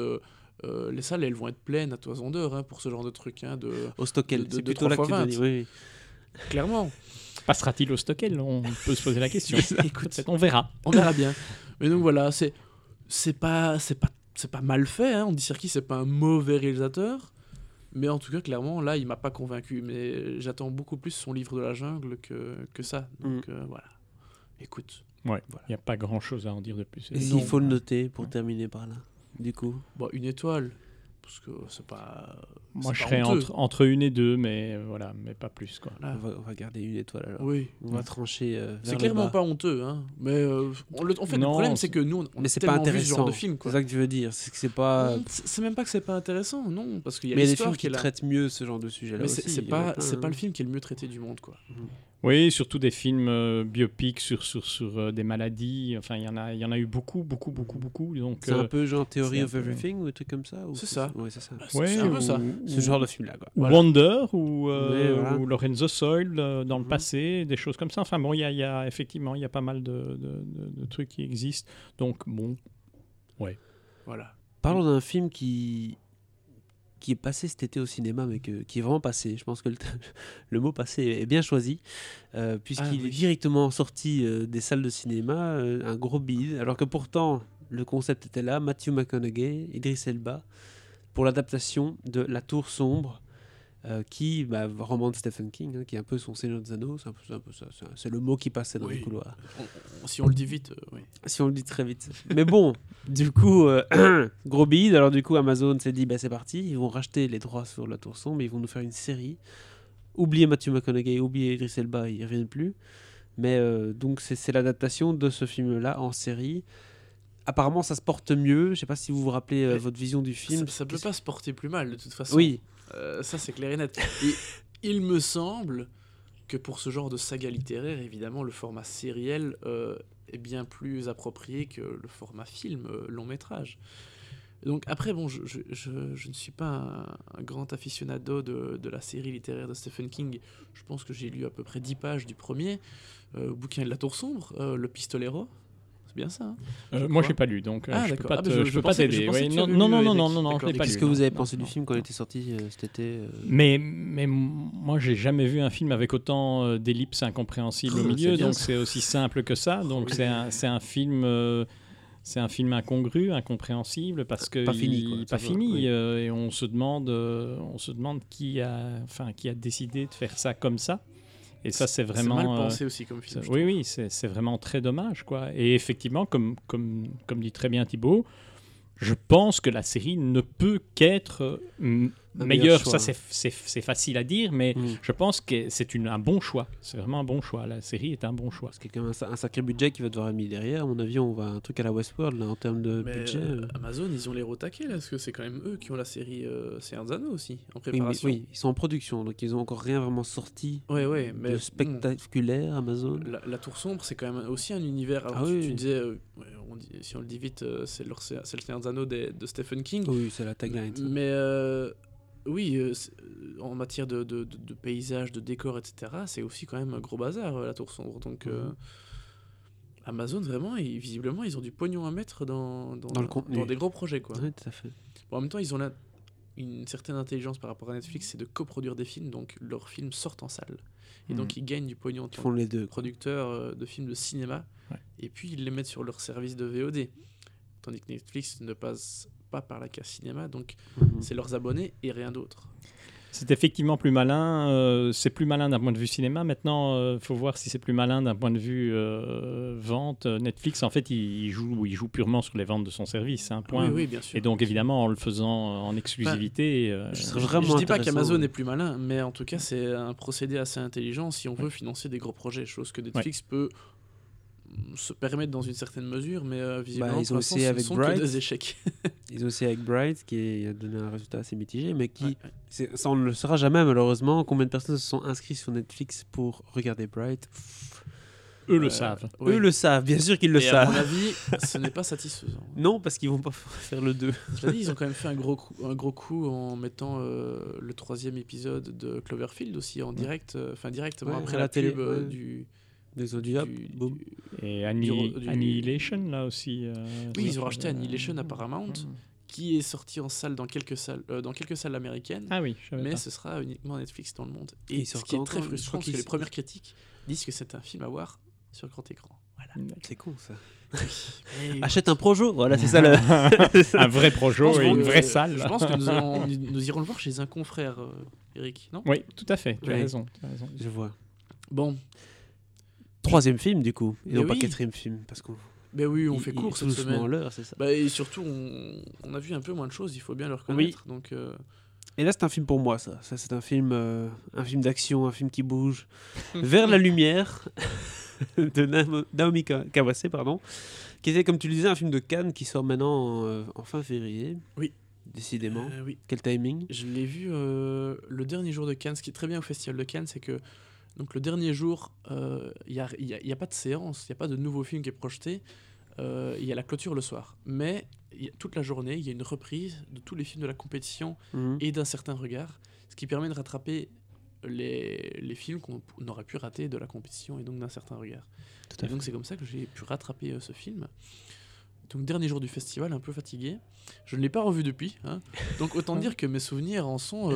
les salles, elles vont être pleines à toison d'heure hein, pour ce genre de truc. hein, de... Au Stockel, c'est plutôt là que tu 3 dois fois dire. Oui, oui. Clairement. Passera-t-il au Stockel On peut se poser la question. Écoute, on verra. On verra bien. Mais donc voilà, c'est c'est pas c'est pas c'est pas mal fait. Hein. On dit Serki, c'est pas un mauvais réalisateur, mais en tout cas clairement là, il m'a pas convaincu. Mais j'attends beaucoup plus son livre de la jungle que que ça. Donc euh, voilà. Écoute, Ouais, il Voilà. n'y a pas grand-chose à en dire de plus. Et s'il faut le noter pour terminer par là, du coup. bon, une étoile parce que c'est pas. Moi, je serais honteux. entre, entre une et deux, mais euh, voilà, mais pas plus. Quoi. On, va, on va garder une étoile alors. Oui. On va trancher. euh, C'est clairement bas. pas honteux, hein. Mais euh, on le- en fait, Non, le problème, c'est- que nous, on, Mais a c'est pas vu ce intéressant. genre de film, quoi. C'est ça que tu veux dire. C'est que c'est pas. C'est même pas que c'est pas intéressant, non, parce qu'il y a Mais il y a des films qui traitent mieux ce genre de sujet-là Mais c'est pas, c'est hein. pas le film qui est le mieux traité du monde, quoi. Oui, surtout des films euh, biopics sur, sur, sur euh, des maladies. Enfin, il y, en a- il y en a eu beaucoup, beaucoup, beaucoup, beaucoup. Donc, C'est euh, un peu genre Theory un of peu- Everything ou des trucs comme ça C'est ça. Ouais, c'est ça. Ouais, c'est un peu ou- ça. Ce genre de film-là, Voilà. Wonder ou, euh, Ouais, voilà. ou Lorenzo Soil euh, dans le Mhm. passé, des choses comme ça. Enfin bon, il y a, il y a- effectivement, il y a pas mal de, de- de- de trucs qui existent. Donc bon, Voilà. Parlons d'un film qui qui est passé cet été au cinéma, mais que- qui est vraiment passé. Je pense que le, le mot passé est bien choisi, euh, puisqu'il Ah, oui. est directement sorti euh, des salles de cinéma, euh, un gros bide, alors que pourtant le concept était là, Matthew McConaughey, Idris Elba, pour l'adaptation de La Tour Sombre, euh, qui, bah, roman de Stephen King, hein, qui est un peu son Seigneur des Anneaux, c'est le mot qui passait dans Oui. les couloirs. On- on- si on le dit vite, euh, oui. Si on le dit très vite. Mais bon, du coup, euh, gros bide. Alors, du coup, Amazon s'est dit, bah, c'est parti. Ils vont racheter les droits sur La Tour Sombre. Ils vont nous faire une série. Oubliez Matthew McConaughey, oubliez Idris Elba, ils reviennent plus. Mais euh, donc, c'est l'adaptation de ce film-là en série. Apparemment, ça se porte mieux. Je sais pas si vous vous rappelez euh, votre vision du film. Ça, ça peut pas se porter plus mal, de toute façon. Oui, Euh, ça, c'est clair et net. Et il me semble que pour ce genre de saga littéraire, évidemment, le format sériel euh, est bien plus approprié que le format film, euh, long métrage. Donc après, bon, je, je, je- je ne suis pas un, un grand aficionado de, de la série littéraire de Stephen King. Je pense que j'ai lu à peu près 10 pages du premier euh, bouquin de la Tour Sombre, Le Pistolero. C'est bien ça. hein Euh, Je moi crois. j'ai pas lu, donc euh, Ah, je peux pas Ah, bah, je- je je peux pas je t'aider. ouais. Non, non, non, non, non, non, non, je qu'est-ce que vous avez non, pensé du non, film quand il était sorti euh, cet été euh, Mais, mais moi, j'ai jamais vu un film avec autant d'ellipses incompréhensibles au Oh, milieu, donc c'est aussi simple que ça. Donc c'est un, film. c'est un film incongru, incompréhensible parce que Pas fini, il- quoi, pas fini, oui. euh, et on se demande, euh, on se demande qui a, enfin, qui a décidé de faire ça comme ça. Et ça, c'est vraiment. mal euh, pensé aussi comme film. oui, oui, c'est c'est vraiment très dommage, quoi. Et effectivement, comme, comme, comme dit très bien Thibaut, je pense que la série ne peut qu'être meilleur Ça, c'est- c'est c'est facile à dire, mais Mm. je pense que c'est une- un bon choix. C'est vraiment un bon choix. La série est un bon choix. A quand même un, sa- un sacré budget qui va devoir être mis derrière. À mon avis, on va un truc à la Westworld là, en termes de Mais budget. euh, euh. Amazon, ils ont les rotaqués là, parce que c'est quand même eux qui ont la série euh, Anneaux aussi, en Oui, mais- préparation. oui, ils sont en production, donc ils ont encore rien vraiment sorti Ouais, ouais, mais de bon, spectaculaire Amazon. la, la Tour Sombre, c'est quand même aussi un univers. Alors, Ah tu, oui. tu disais, euh, ouais, on dit- si on le dit vite, euh, c'est leur- c'est le Anneaux des- de Stephen King. Oui, c'est la tagline. Mais euh, oui, euh, euh, en matière de, de, de- de paysages, de décors, etc., c'est aussi quand même un gros bazar, euh, la Tour Sombre. Donc, euh, Mhm. Amazon, vraiment, visiblement, ils ont du pognon à mettre dans, dans, Dans le contenu. dans des gros projets. Quoi. Ouais, tout à fait. Bon, en même temps, ils ont une certaine intelligence par rapport à Netflix, c'est de coproduire des films, donc leurs films sortent en salle. Et donc, ils gagnent du pognon en Ils tant font les deux. producteurs de films de cinéma, Ouais. et puis ils les mettent sur leur service de VOD. Tandis que Netflix ne passe pas par la case cinéma, donc Mhm. c'est leurs abonnés et rien d'autre. C'est effectivement plus malin. euh, c'est plus malin d'un point de vue cinéma. Maintenant, il faut voir si c'est plus malin d'un point de vue euh, vente. Euh, Netflix, en fait, il, il joue, il joue purement sur les ventes de son service. Un point. Oui, oui, bien sûr. Et donc, évidemment, en le faisant en exclusivité. euh, Je- je dis pas qu'Amazon est plus malin, mais en tout cas, c'est un procédé assez intelligent si on veut financer des gros projets, chose que Netflix peut se permettre dans une certaine mesure, mais euh, visiblement, Bah, ils ont essayé ce avec sont Bright. que des échecs. Ils ont aussi avec Bright, qui a donné un résultat assez mitigé, mais qui, Ouais, ouais. c'est- ça on ne le saura jamais malheureusement. Combien de personnes se sont inscrites sur Netflix pour regarder Bright? Eux le Euh, savent. oui. Eux le savent, bien sûr qu'ils le Et à mon savent. avis, ce n'est pas satisfaisant. Non, parce qu'ils vont pas faire le 2. Cela dit, ils ont quand même fait un gros coup, un gros coup en mettant euh, le troisième épisode de Cloverfield aussi en direct, euh, enfin directement Ouais, après la, la télé, pub ouais. du, Des audios, du- boum. du- Et Anni- du- Annihilation, là aussi. euh, Oui, ils ont racheté euh, Annihilation à Paramount, qui est sorti en salle dans quelques salles, euh, dans quelques salles américaines. Ah oui, je mais pas. ce sera uniquement Netflix dans le monde. Et ce sort qui est très frustrant, parce que les premières critiques disent que c'est un film à voir sur grand écran. Voilà. C'est con ça. Et Achète un Projo, voilà, c'est ça le. un vrai projo et une vraie euh, salle. Je pense que nous, allons- nous irons le voir chez un confrère, euh, Eric, non? Oui, tout à fait. Tu as raison. tu as raison. Je vois. Bon, Troisième film du coup, et non pas quatrième film, parce qu'on. ben oui, on il- fait court cette semaine. l'heure, c'est ça. Bah, et surtout, on, on a vu un peu moins de choses, il faut bien le reconnaître. Donc, euh, Et là, c'est un film pour moi, ça. Ça, c'est un film, euh, un film d'action, un film qui bouge vers la lumière de Naomi Ka- Kawase, pardon, qui était, comme tu le disais, un film de Cannes qui sort maintenant en, euh, en fin février. Oui. Décidément. euh, oui. Quel timing Je l'ai vu le dernier jour de Cannes. Ce qui est très bien au Festival de Cannes, c'est que donc, le dernier jour, euh, il n'y a, y a- il y a pas de séance, il n'y a pas de nouveau film qui est projeté. Euh, Il y a la clôture le soir. Mais il y a- toute la journée, il y a une reprise de tous les films de la compétition Mhm. et d'un certain regard, ce qui permet de rattraper les, les films qu'on on aurait pu rater de la compétition et donc d'un certain regard. Tout à Et donc c'est comme ça que j'ai pu rattraper euh, ce film. Donc dernier jour du festival, un peu fatigué. Je ne l'ai pas revu depuis. hein. Donc autant dire que mes souvenirs en sont...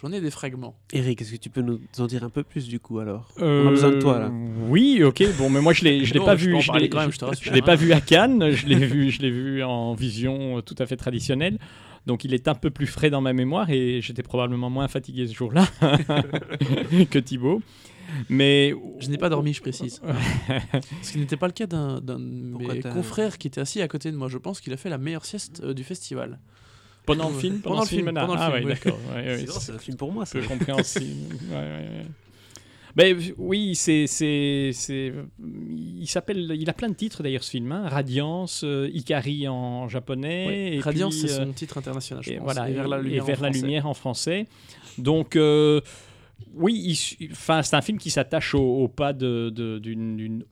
J'en ai des fragments. Eric, est-ce que tu peux nous en dire un peu plus du coup alors? On a besoin de toi là. Euh, Oui, ok. Bon, mais moi je l'ai, je l'ai Non, pas je vu. Je l'ai, quand même, je- te rassure, je l'ai hein. pas vu à Cannes. Je l'ai vu, je l'ai vu en vision euh, tout à fait traditionnelle. Donc il est un peu plus frais dans ma mémoire et j'étais probablement moins fatigué ce jour-là que Thibaut. Mais Je n'ai pas dormi, je précise. Ce qui n'était pas le cas d'un d'un de mes confrères qui était assis à côté de moi. Je pense qu'il a fait la meilleure sieste euh, du festival. Pendant le film, pendant, le film, pendant le ah film, ouais, oui. d'accord. Ouais, C'est c'est- c'est un film pour moi ça. peu compréhensible. Ouais, ouais, ouais. Ben, oui, c'est, c'est, c'est, il s'appelle, il a plein de titres d'ailleurs ce film, hein. Radiance, euh, Ikari en japonais, et Radiance, puis, c'est euh, son titre international, je et pense. voilà, et vers la et lumière, en vers la français. lumière en français. Donc, euh, oui, enfin, c'est un film qui s'attache au, au pas de, de- d'une, d'une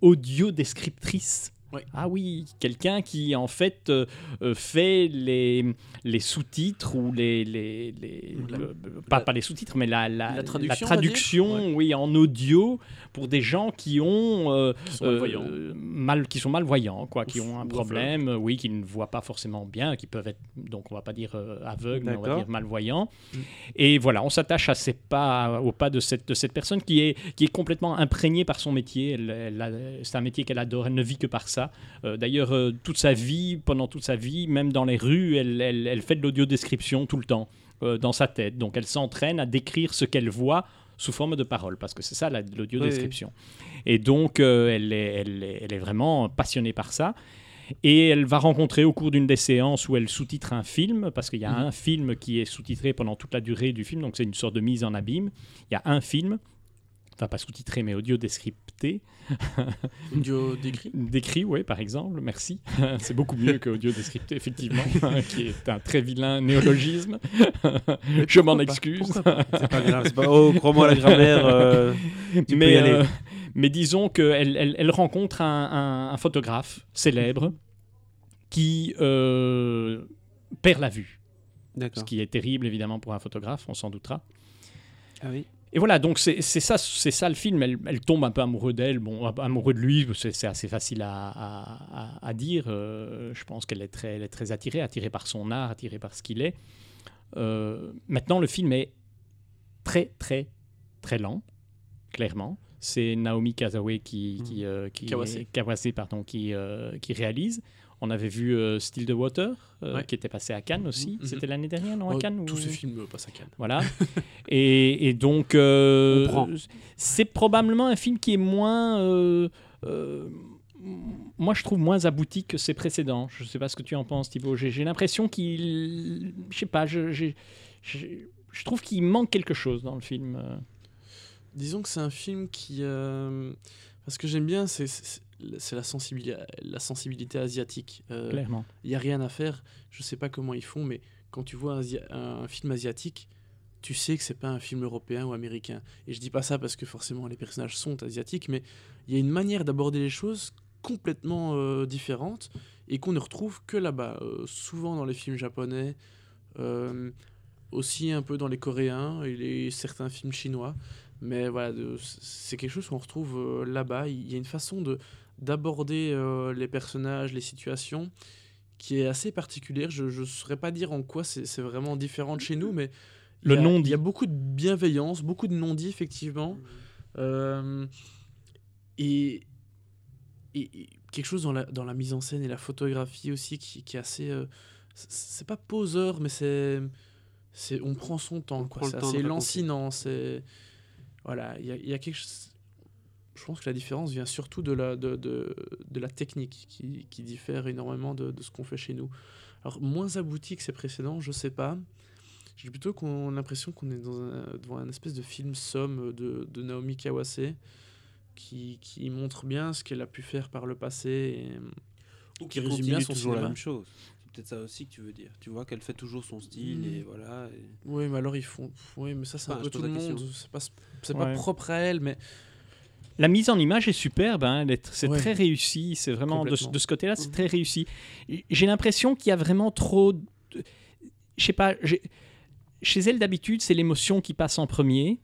Ah oui, quelqu'un qui en fait euh, euh, fait les, les sous-titres ou les, les, les- La- le- pas, pas les sous-titres mais la, la, La traduction, oui en audio pour des gens qui ont euh, Qui sont euh, malvoyants. mal, qui sont malvoyants, quoi, qui ont un problème, euh, oui, qui ne voient pas forcément bien, qui peuvent être, donc on va pas dire euh, aveugles, mais on va dire malvoyants. Mm. Et voilà, on s'attache à ces pas, au pas de cette, de cette personne qui est, qui est complètement imprégnée par son métier. Elle, elle a- c'est un métier qu'elle adore, elle ne vit que par ça. Euh, D'ailleurs, euh, toute sa vie, pendant toute sa vie, même dans les rues, elle, elle, elle fait de l'audio-description tout le temps euh, dans sa tête. Donc elle s'entraîne à décrire ce qu'elle voit sous forme de parole, parce que c'est ça la- l'audio-description. Et donc, elle, est, elle, est, elle est vraiment passionnée par ça. Et elle va rencontrer au cours d'une des séances où elle sous-titre un film, parce qu'il y a Mhm. un film qui est sous-titré pendant toute la durée du film, donc c'est une sorte de mise en abîme. Il y a un film, enfin pas sous-titré, mais audio-descripté, Audio décrit. décrit, oui, par exemple, merci. c'est beaucoup mieux que audio-descripté, effectivement, qui est un très vilain néologisme. Je m'en excuse. C'est pas grave, c'est pas. Oh, crois-moi la grammaire. euh, tu peux mais, y aller. euh, mais disons qu'elle elle, elle rencontre un, un- un photographe célèbre qui euh, perd la vue. Ce qui est terrible, évidemment, pour un photographe, on s'en doutera. Ah oui. Et voilà, donc c'est ça, c'est ça le film. Elle, elle tombe un peu amoureuse d'elle, bon, amoureux de lui, c'est assez facile à, à- à- à dire. Euh, je pense qu'elle est très, elle est très attirée, attirée par son art, attirée par ce qu'il est. Euh, maintenant, le film est très, très, très lent, clairement. C'est Naomi Kazawe qui, qui, euh, qui, Kawase. Kawase, pardon, qui, qui réalise. On avait vu euh, Still the Water, euh, Ouais. qui était passé à Cannes aussi. Mhm. C'était l'année dernière, non, à Oh, Cannes Tous ou- ces films euh, passent à Cannes. Voilà. et, et donc, c'est probablement un film qui est moins. moi, je trouve moins abouti que ses précédents. Je ne sais pas ce que tu en penses, Thibaut. J'ai l'impression qu'il. Je sais pas, je, trouve qu'il manque quelque chose dans le film. Disons que c'est un film qui. euh, Parce que j'aime bien, c'est c'est- la sensibilité, la sensibilité asiatique. Euh, Clairement. Il n'y a rien à faire. Je sais pas comment ils font, mais quand tu vois un, film asiatique, tu sais que c'est pas un film européen ou américain. Et je dis pas ça parce que forcément les personnages sont asiatiques, mais il y a une manière d'aborder les choses complètement euh, différente et qu'on ne retrouve que là-bas. Euh, souvent dans les films japonais, euh, aussi un peu dans les coréens et les, certains films chinois. Mais voilà, c'est quelque chose qu'on retrouve là-bas. Il y a une façon de d'aborder euh, les personnages, les situations, qui est assez particulière. Je ne saurais pas dire en quoi c'est vraiment différent de chez nous, mais il Le y a- non-dit. Il y a beaucoup de bienveillance, beaucoup de non-dits, effectivement. Euh, et, quelque chose dans la, dans la mise en scène et la photographie aussi qui, qui est assez. euh, c'est- pas poseur, mais c'est. On prend son temps, C'est assez lancinant. C'est. Voilà, il y a, y a quelque chose. Je pense que la différence vient surtout de la, de, de, de la technique qui, qui diffère énormément de, de ce qu'on fait chez nous. Alors, moins abouti que ses précédents, je sais pas. J'ai plutôt qu'on- l'impression qu'on est dans un, devant un espèce de film somme de, de Naomi Kawase qui, qui montre bien ce qu'elle a pu faire par le passé. et- Ou qui qui résume bien son toujours la même chose. C'est peut-être ça aussi que tu veux dire. Tu vois qu'elle fait toujours son style Mm. et voilà. et- Oui, mais alors ils font. Oui, mais ça, c'est Enfin, un peu tout le monde. C'est pas, c'est pas propre à elle, mais La mise en image est superbe, hein, c'est Ouais. très réussi, c'est vraiment de, ce- Complètement. de ce côté-là, c'est très réussi. J'ai l'impression qu'il y a vraiment trop. de- Je sais pas, chez elle d'habitude, c'est l'émotion qui passe en premier.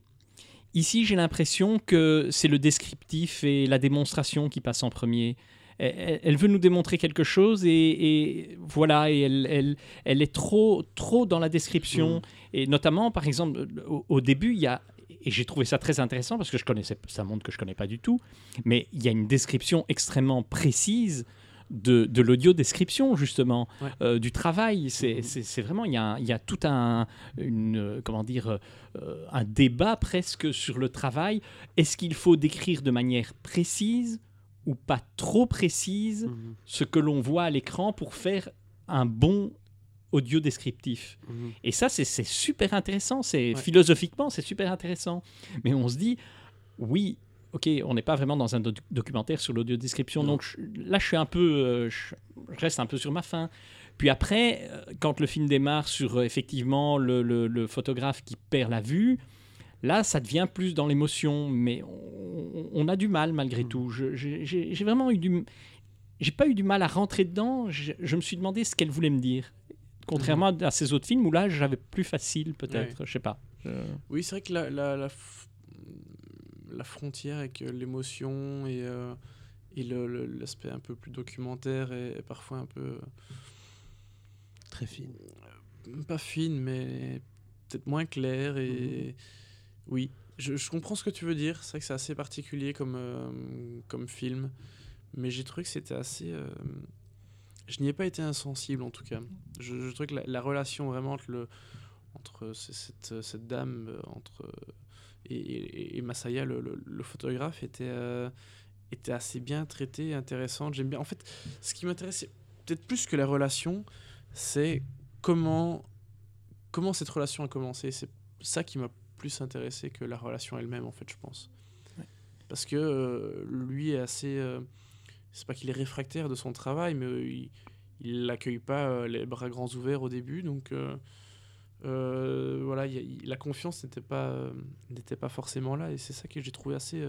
Ici, j'ai l'impression que c'est le descriptif et la démonstration qui passent en premier. Elle, veut nous démontrer quelque chose et, et voilà, et elle, elle, elle est trop, trop dans la description. Mhm. Et notamment, par exemple, au, au début, il y a, et j'ai trouvé ça très intéressant parce que je connaissais, ça montre que je connais pas du tout, mais il y a une description extrêmement précise de, de l'audio-description, justement, Ouais. euh, du travail. C'est vraiment, il y a, y tout un, une, comment dire, euh, un débat presque sur le travail. Est-ce qu'il faut décrire de manière précise ou pas trop précise Mhm. ce que l'on voit à l'écran pour faire un bon audio descriptif Mhm. et ça, c'est super intéressant. C'est Ouais. philosophiquement, c'est super intéressant. Mais on se dit, oui, ok, on n'est pas vraiment dans un doc- documentaire sur l'audio-description. Non. Donc je- là, je suis un peu, euh, je, je reste un peu sur ma faim. Puis après, euh, quand le film démarre sur euh, effectivement le, le- le photographe qui perd la vue, là, ça devient plus dans l'émotion. Mais on, on a du mal malgré Mhm. tout. J'ai vraiment eu du, j'ai pas eu du mal à rentrer dedans. Je, je me suis demandé ce qu'elle voulait me dire. Contrairement à ces autres films où là, j'avais plus facile peut-être. Je sais pas. Je- oui, c'est vrai que la, la, la, f- la frontière avec euh, l'émotion et, euh, et le- le- l'aspect un peu plus documentaire est, est parfois un peu. Très fine. euh, Pas fine, mais peut-être moins claire. Et oui, je, je comprends ce que tu veux dire. C'est vrai que c'est assez particulier comme, euh, comme film. Mais j'ai trouvé que c'était assez. Je n'y ai pas été insensible en tout cas. Je, je trouve que la, la relation vraiment entre, le, entre ce- cette, cette dame euh, entre, et, et, et Masaya, le, le- le photographe, était, euh, était assez bien traitée, intéressante. J'aime bien. En fait, ce qui m'intéresse, peut-être plus que la relation, c'est comment, comment cette relation a commencé. C'est ça qui m'a plus intéressé que la relation elle-même, en fait, je pense. Parce que euh, lui est assez. euh, c'est pas qu'il est réfractaire de son travail, mais euh, il, il l'accueille pas euh, les bras grands ouverts au début. Donc euh, voilà, il la confiance n'était pas, n'était pas forcément là. Et c'est ça que j'ai trouvé assez.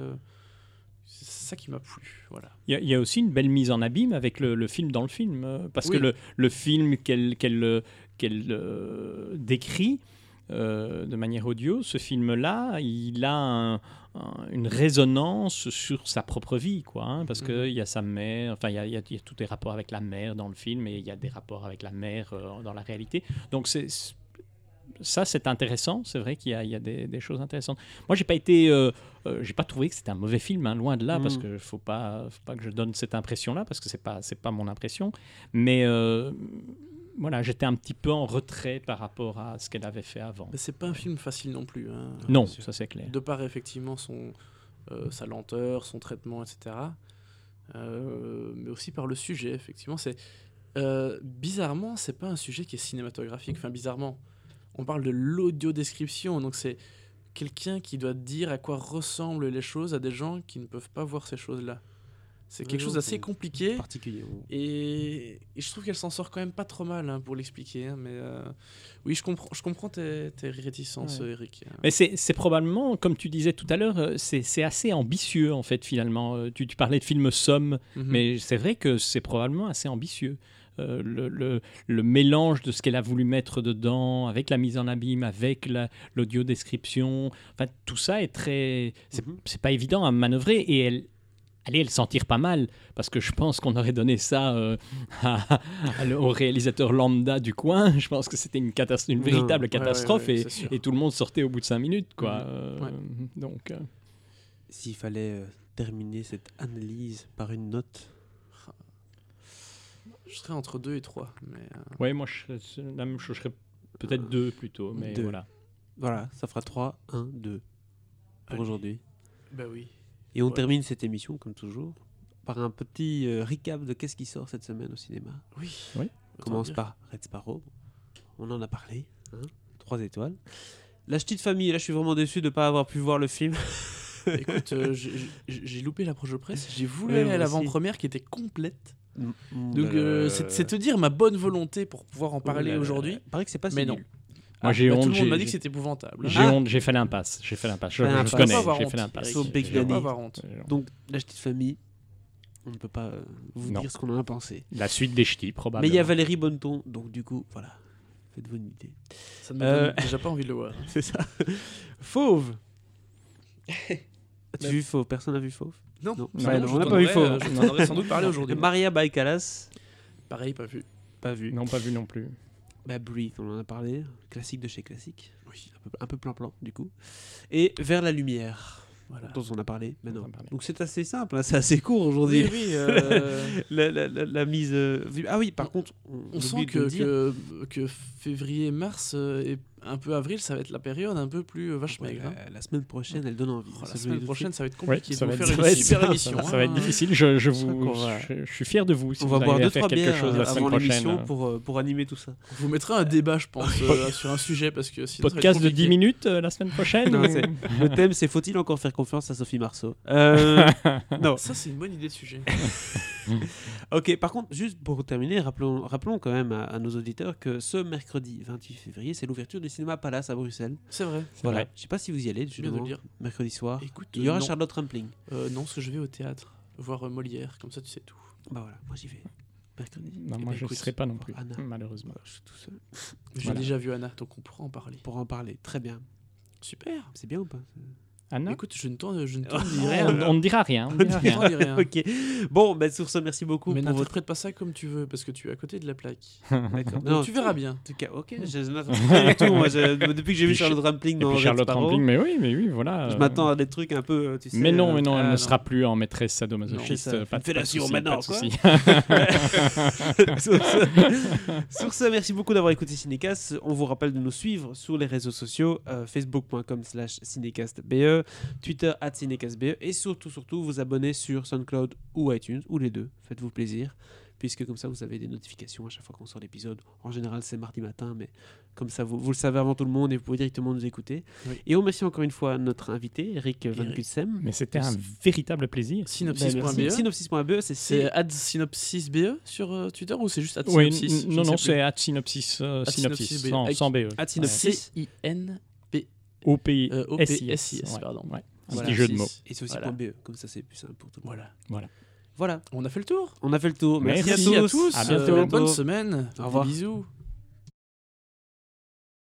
c'est ça qui m'a plu. Voilà. Il y, a- il y a aussi une belle mise en abîme avec le, le film dans le film, euh, parce Oui. que le, le film qu'elle qu'elle, euh, décrit euh, de manière audio, ce film-là, il a un- un- une résonance sur sa propre vie, quoi, hein, parce Mhm. qu'il y a sa mère, enfin il y a, il y a- il y a tous les rapports avec la mère dans le film, et il y a des rapports avec la mère euh, dans la réalité. Donc c'est ça, c'est intéressant. C'est vrai qu'il y a, il y a des, des choses intéressantes. Moi, j'ai pas été, euh, euh, j'ai pas trouvé que c'était un mauvais film, hein, loin de là, parce Mm. que faut pas, faut pas que je donne cette impression-là, parce que c'est pas, c'est pas mon impression. Mais euh, voilà, j'étais un petit peu en retrait par rapport à ce qu'elle avait fait avant. Mais c'est pas un film facile non plus. hein. Non, ça c'est clair. De par effectivement son, euh, sa lenteur, son traitement, etc. Euh, mais aussi par le sujet, effectivement. C'est euh, bizarrement, c'est pas un sujet qui est cinématographique. Enfin, bizarrement, on parle de l'audio-description, donc c'est quelqu'un qui doit dire à quoi ressemblent les choses à des gens qui ne peuvent pas voir ces choses-là. C'est quelque chose d'assez compliqué. particulier. Et, et je trouve qu'elle s'en sort quand même pas trop mal hein, pour l'expliquer. hein, mais euh, oui, je comprends, je comprends tes, tes réticences, Ouais. Eric. Mais c'est probablement, comme tu disais tout à l'heure, euh, c'est assez ambitieux en fait finalement. Euh, Tu, tu parlais de film somme, Mhm. mais c'est vrai que c'est probablement assez ambitieux. Euh, le, le- le mélange de ce qu'elle a voulu mettre dedans, avec la mise en abîme, avec la- l'audio description, enfin tout ça est très, c'est c'est pas évident à manœuvrer et elle, allez, elle s'en tire pas mal parce que je pense qu'on aurait donné ça euh, à- à le- au réalisateur lambda du coin. Je pense que c'était une, une véritable catastrophe ouais, ouais, et, tout le monde sortait au bout de cinq minutes, quoi. Mhm. Euh, Ouais. Donc, euh, S'il fallait euh, terminer cette analyse par une note, Je serais entre 2 et 3. Mais, euh, ouais, moi, je serais, c'est la même chose, je serais peut-être deux plutôt, mais Deux. voilà. voilà, ça fera 3, 1, 2 pour aujourd'hui. bah oui. Et on Ouais. termine cette émission, comme toujours, par un petit euh, recap de qu'est-ce qui sort cette semaine au cinéma. Oui. Oui. On commence par Red Sparrow. On en a parlé. Hein 3 étoiles. La petite famille, là je suis vraiment déçu de ne pas avoir pu voir le film. Écoute, euh, j'ai- loupé l'approche de presse. J'ai voulu Ouais, aller à l'avant-première qui était complète. Donc Donc, euh, c'est c'est te dire ma bonne volonté pour pouvoir en parler aujourd'hui. Il paraît que c'est pas si Mais non. Moi, j'ai bah, honte, Tout le monde j'ai- m'a dit que c'était épouvantable. J'ai Ah. honte, j'ai fait l'impasse. J'ai fait l'impasse. Je, connais, j'ai fait l'impasse. Donc la petite famille, on ne peut pas euh, vous Non. dire ce qu'on en a pensé. La suite des ch'tis, Mais probablement. il y a Valérie Bonneton, donc du coup, voilà. Faites-vous une idée. Ça ne me Euh, donne déjà pas envie de le voir. C'est ça. Fauve As-tu vu Fauve? Personne n'a vu Fauve? Non, Non, Non, Bah, je on n'a pas vu Fauve. euh, Je t'en aurais sans doute parlé aujourd'hui. Maria Baikalas, Pareil, pas vu. pas vu. Non, pas vu non plus. Bah, Breathe, on en a parlé. Classique de chez Classique. Oui. Un peu, plan-plan, du coup. Et Vers la lumière, Voilà. dont on a parlé maintenant. Donc c'est assez simple, hein, c'est assez court aujourd'hui. Oui, oui. euh, la, la- la- la mise. euh, Ah oui, par contre, on, sent que, que, que février-mars euh, et un peu avril, ça va être la période un peu plus euh, vache Ouais, maigre. hein. la, semaine prochaine, elle donne envie. Oh, Ça, la semaine prochaine, ça va être Ouais, compliqué ça de va être, faire ça une super ça- émission. ça va être difficile. Je, je, vous, je, je suis fier de vous. Si On vous va boire deux faire trois quelque bières chose la euh, semaine avant prochaine. l'émission euh, pour, pour animer tout ça. On vous mettra un débat, je pense, euh, sur un sujet parce que sinon, ça Podcast de 10 compliqué. minutes euh, la semaine prochaine Non, ou- c'est- Le thème, c'est faut-il encore faire confiance à Sophie Marceau? Euh, Non. Ça, c'est une bonne idée de sujet. Ok, par contre, juste pour terminer, rappelons, rappelons quand même à, à nos auditeurs que ce mercredi 28 février, c'est l'ouverture du cinéma Palace à Bruxelles. C'est vrai. C'est Voilà. vrai. Je sais pas si vous y allez, de justement, le dire. mercredi soir. Écoute, Il y aura non. Charlotte Rampling. Euh, non, parce que je vais au théâtre voir euh, Molière, comme ça tu sais tout. Bah voilà, moi j'y vais. Mercredi. Non, Eh moi ben, je ne serai pas non plus, Anna. malheureusement. Je suis tout seul. J'ai Voilà. déjà vu Anna, donc on pourra en parler. Pour en parler, très bien. Super. C'est bien ou pas Anna Écoute, je ne t'en je ne on, rien. on ne dira rien. On ne dira rien. Ok. Bon, bah, sur ce, merci beaucoup Mais pour votre. n'interprète pas ça comme tu veux, parce que tu es à côté de la plaque. D'accord. Non, tu verras bien. En tout cas, ok, je n'interprète tout. Moi, je- depuis que j'ai vu Charlotte Rampling dans Charlotte Rampling, mais oui, mais oui, voilà. je euh, m'attends à des trucs un peu, euh, tu sais. Mais non, euh, mais non, elle ah, ne non. sera plus en maîtresse sadomasochiste. Euh, Pas, de- Fellation maintenant, pas de quoi. sur, ce, merci beaucoup d'avoir écouté Cinécast. On vous rappelle de nous suivre sur les réseaux sociaux euh, facebook.com slash cinécastbe, Twitter at cinécastbe et surtout, surtout, vous abonner sur SoundCloud ou iTunes, ou les deux. Faites-vous plaisir, puisque comme ça, vous avez des notifications à chaque fois qu'on sort l'épisode. En général, c'est mardi matin, mais comme ça, vous, vous le savez avant tout le monde et vous pouvez directement nous écouter. Oui. Et on remercie encore une fois notre invité, Eric Van. Kutsem. Mais c'était un véritable plaisir. Ben, merci. Synopsis.be. Synopsis.be, c'est C'est ad synopsis.be sur euh, Twitter ou c'est juste ad Oui, synopsis? Je non, non, c'est at synopsis, euh, synopsis, synopsis, sans, sans BE. synopsis. C-I-N Au pays. euh, O-P-S-I-S, ouais. pardon. Ouais. Un Voilà. petit jeu de mots. Et c'est aussi Voilà. .be, comme ça c'est plus simple pour tout le monde. Voilà. Voilà, On a fait le tour. on a fait le tour. Merci, Merci à à tous. À euh, bientôt. bonne semaine. Au revoir. Des bisous.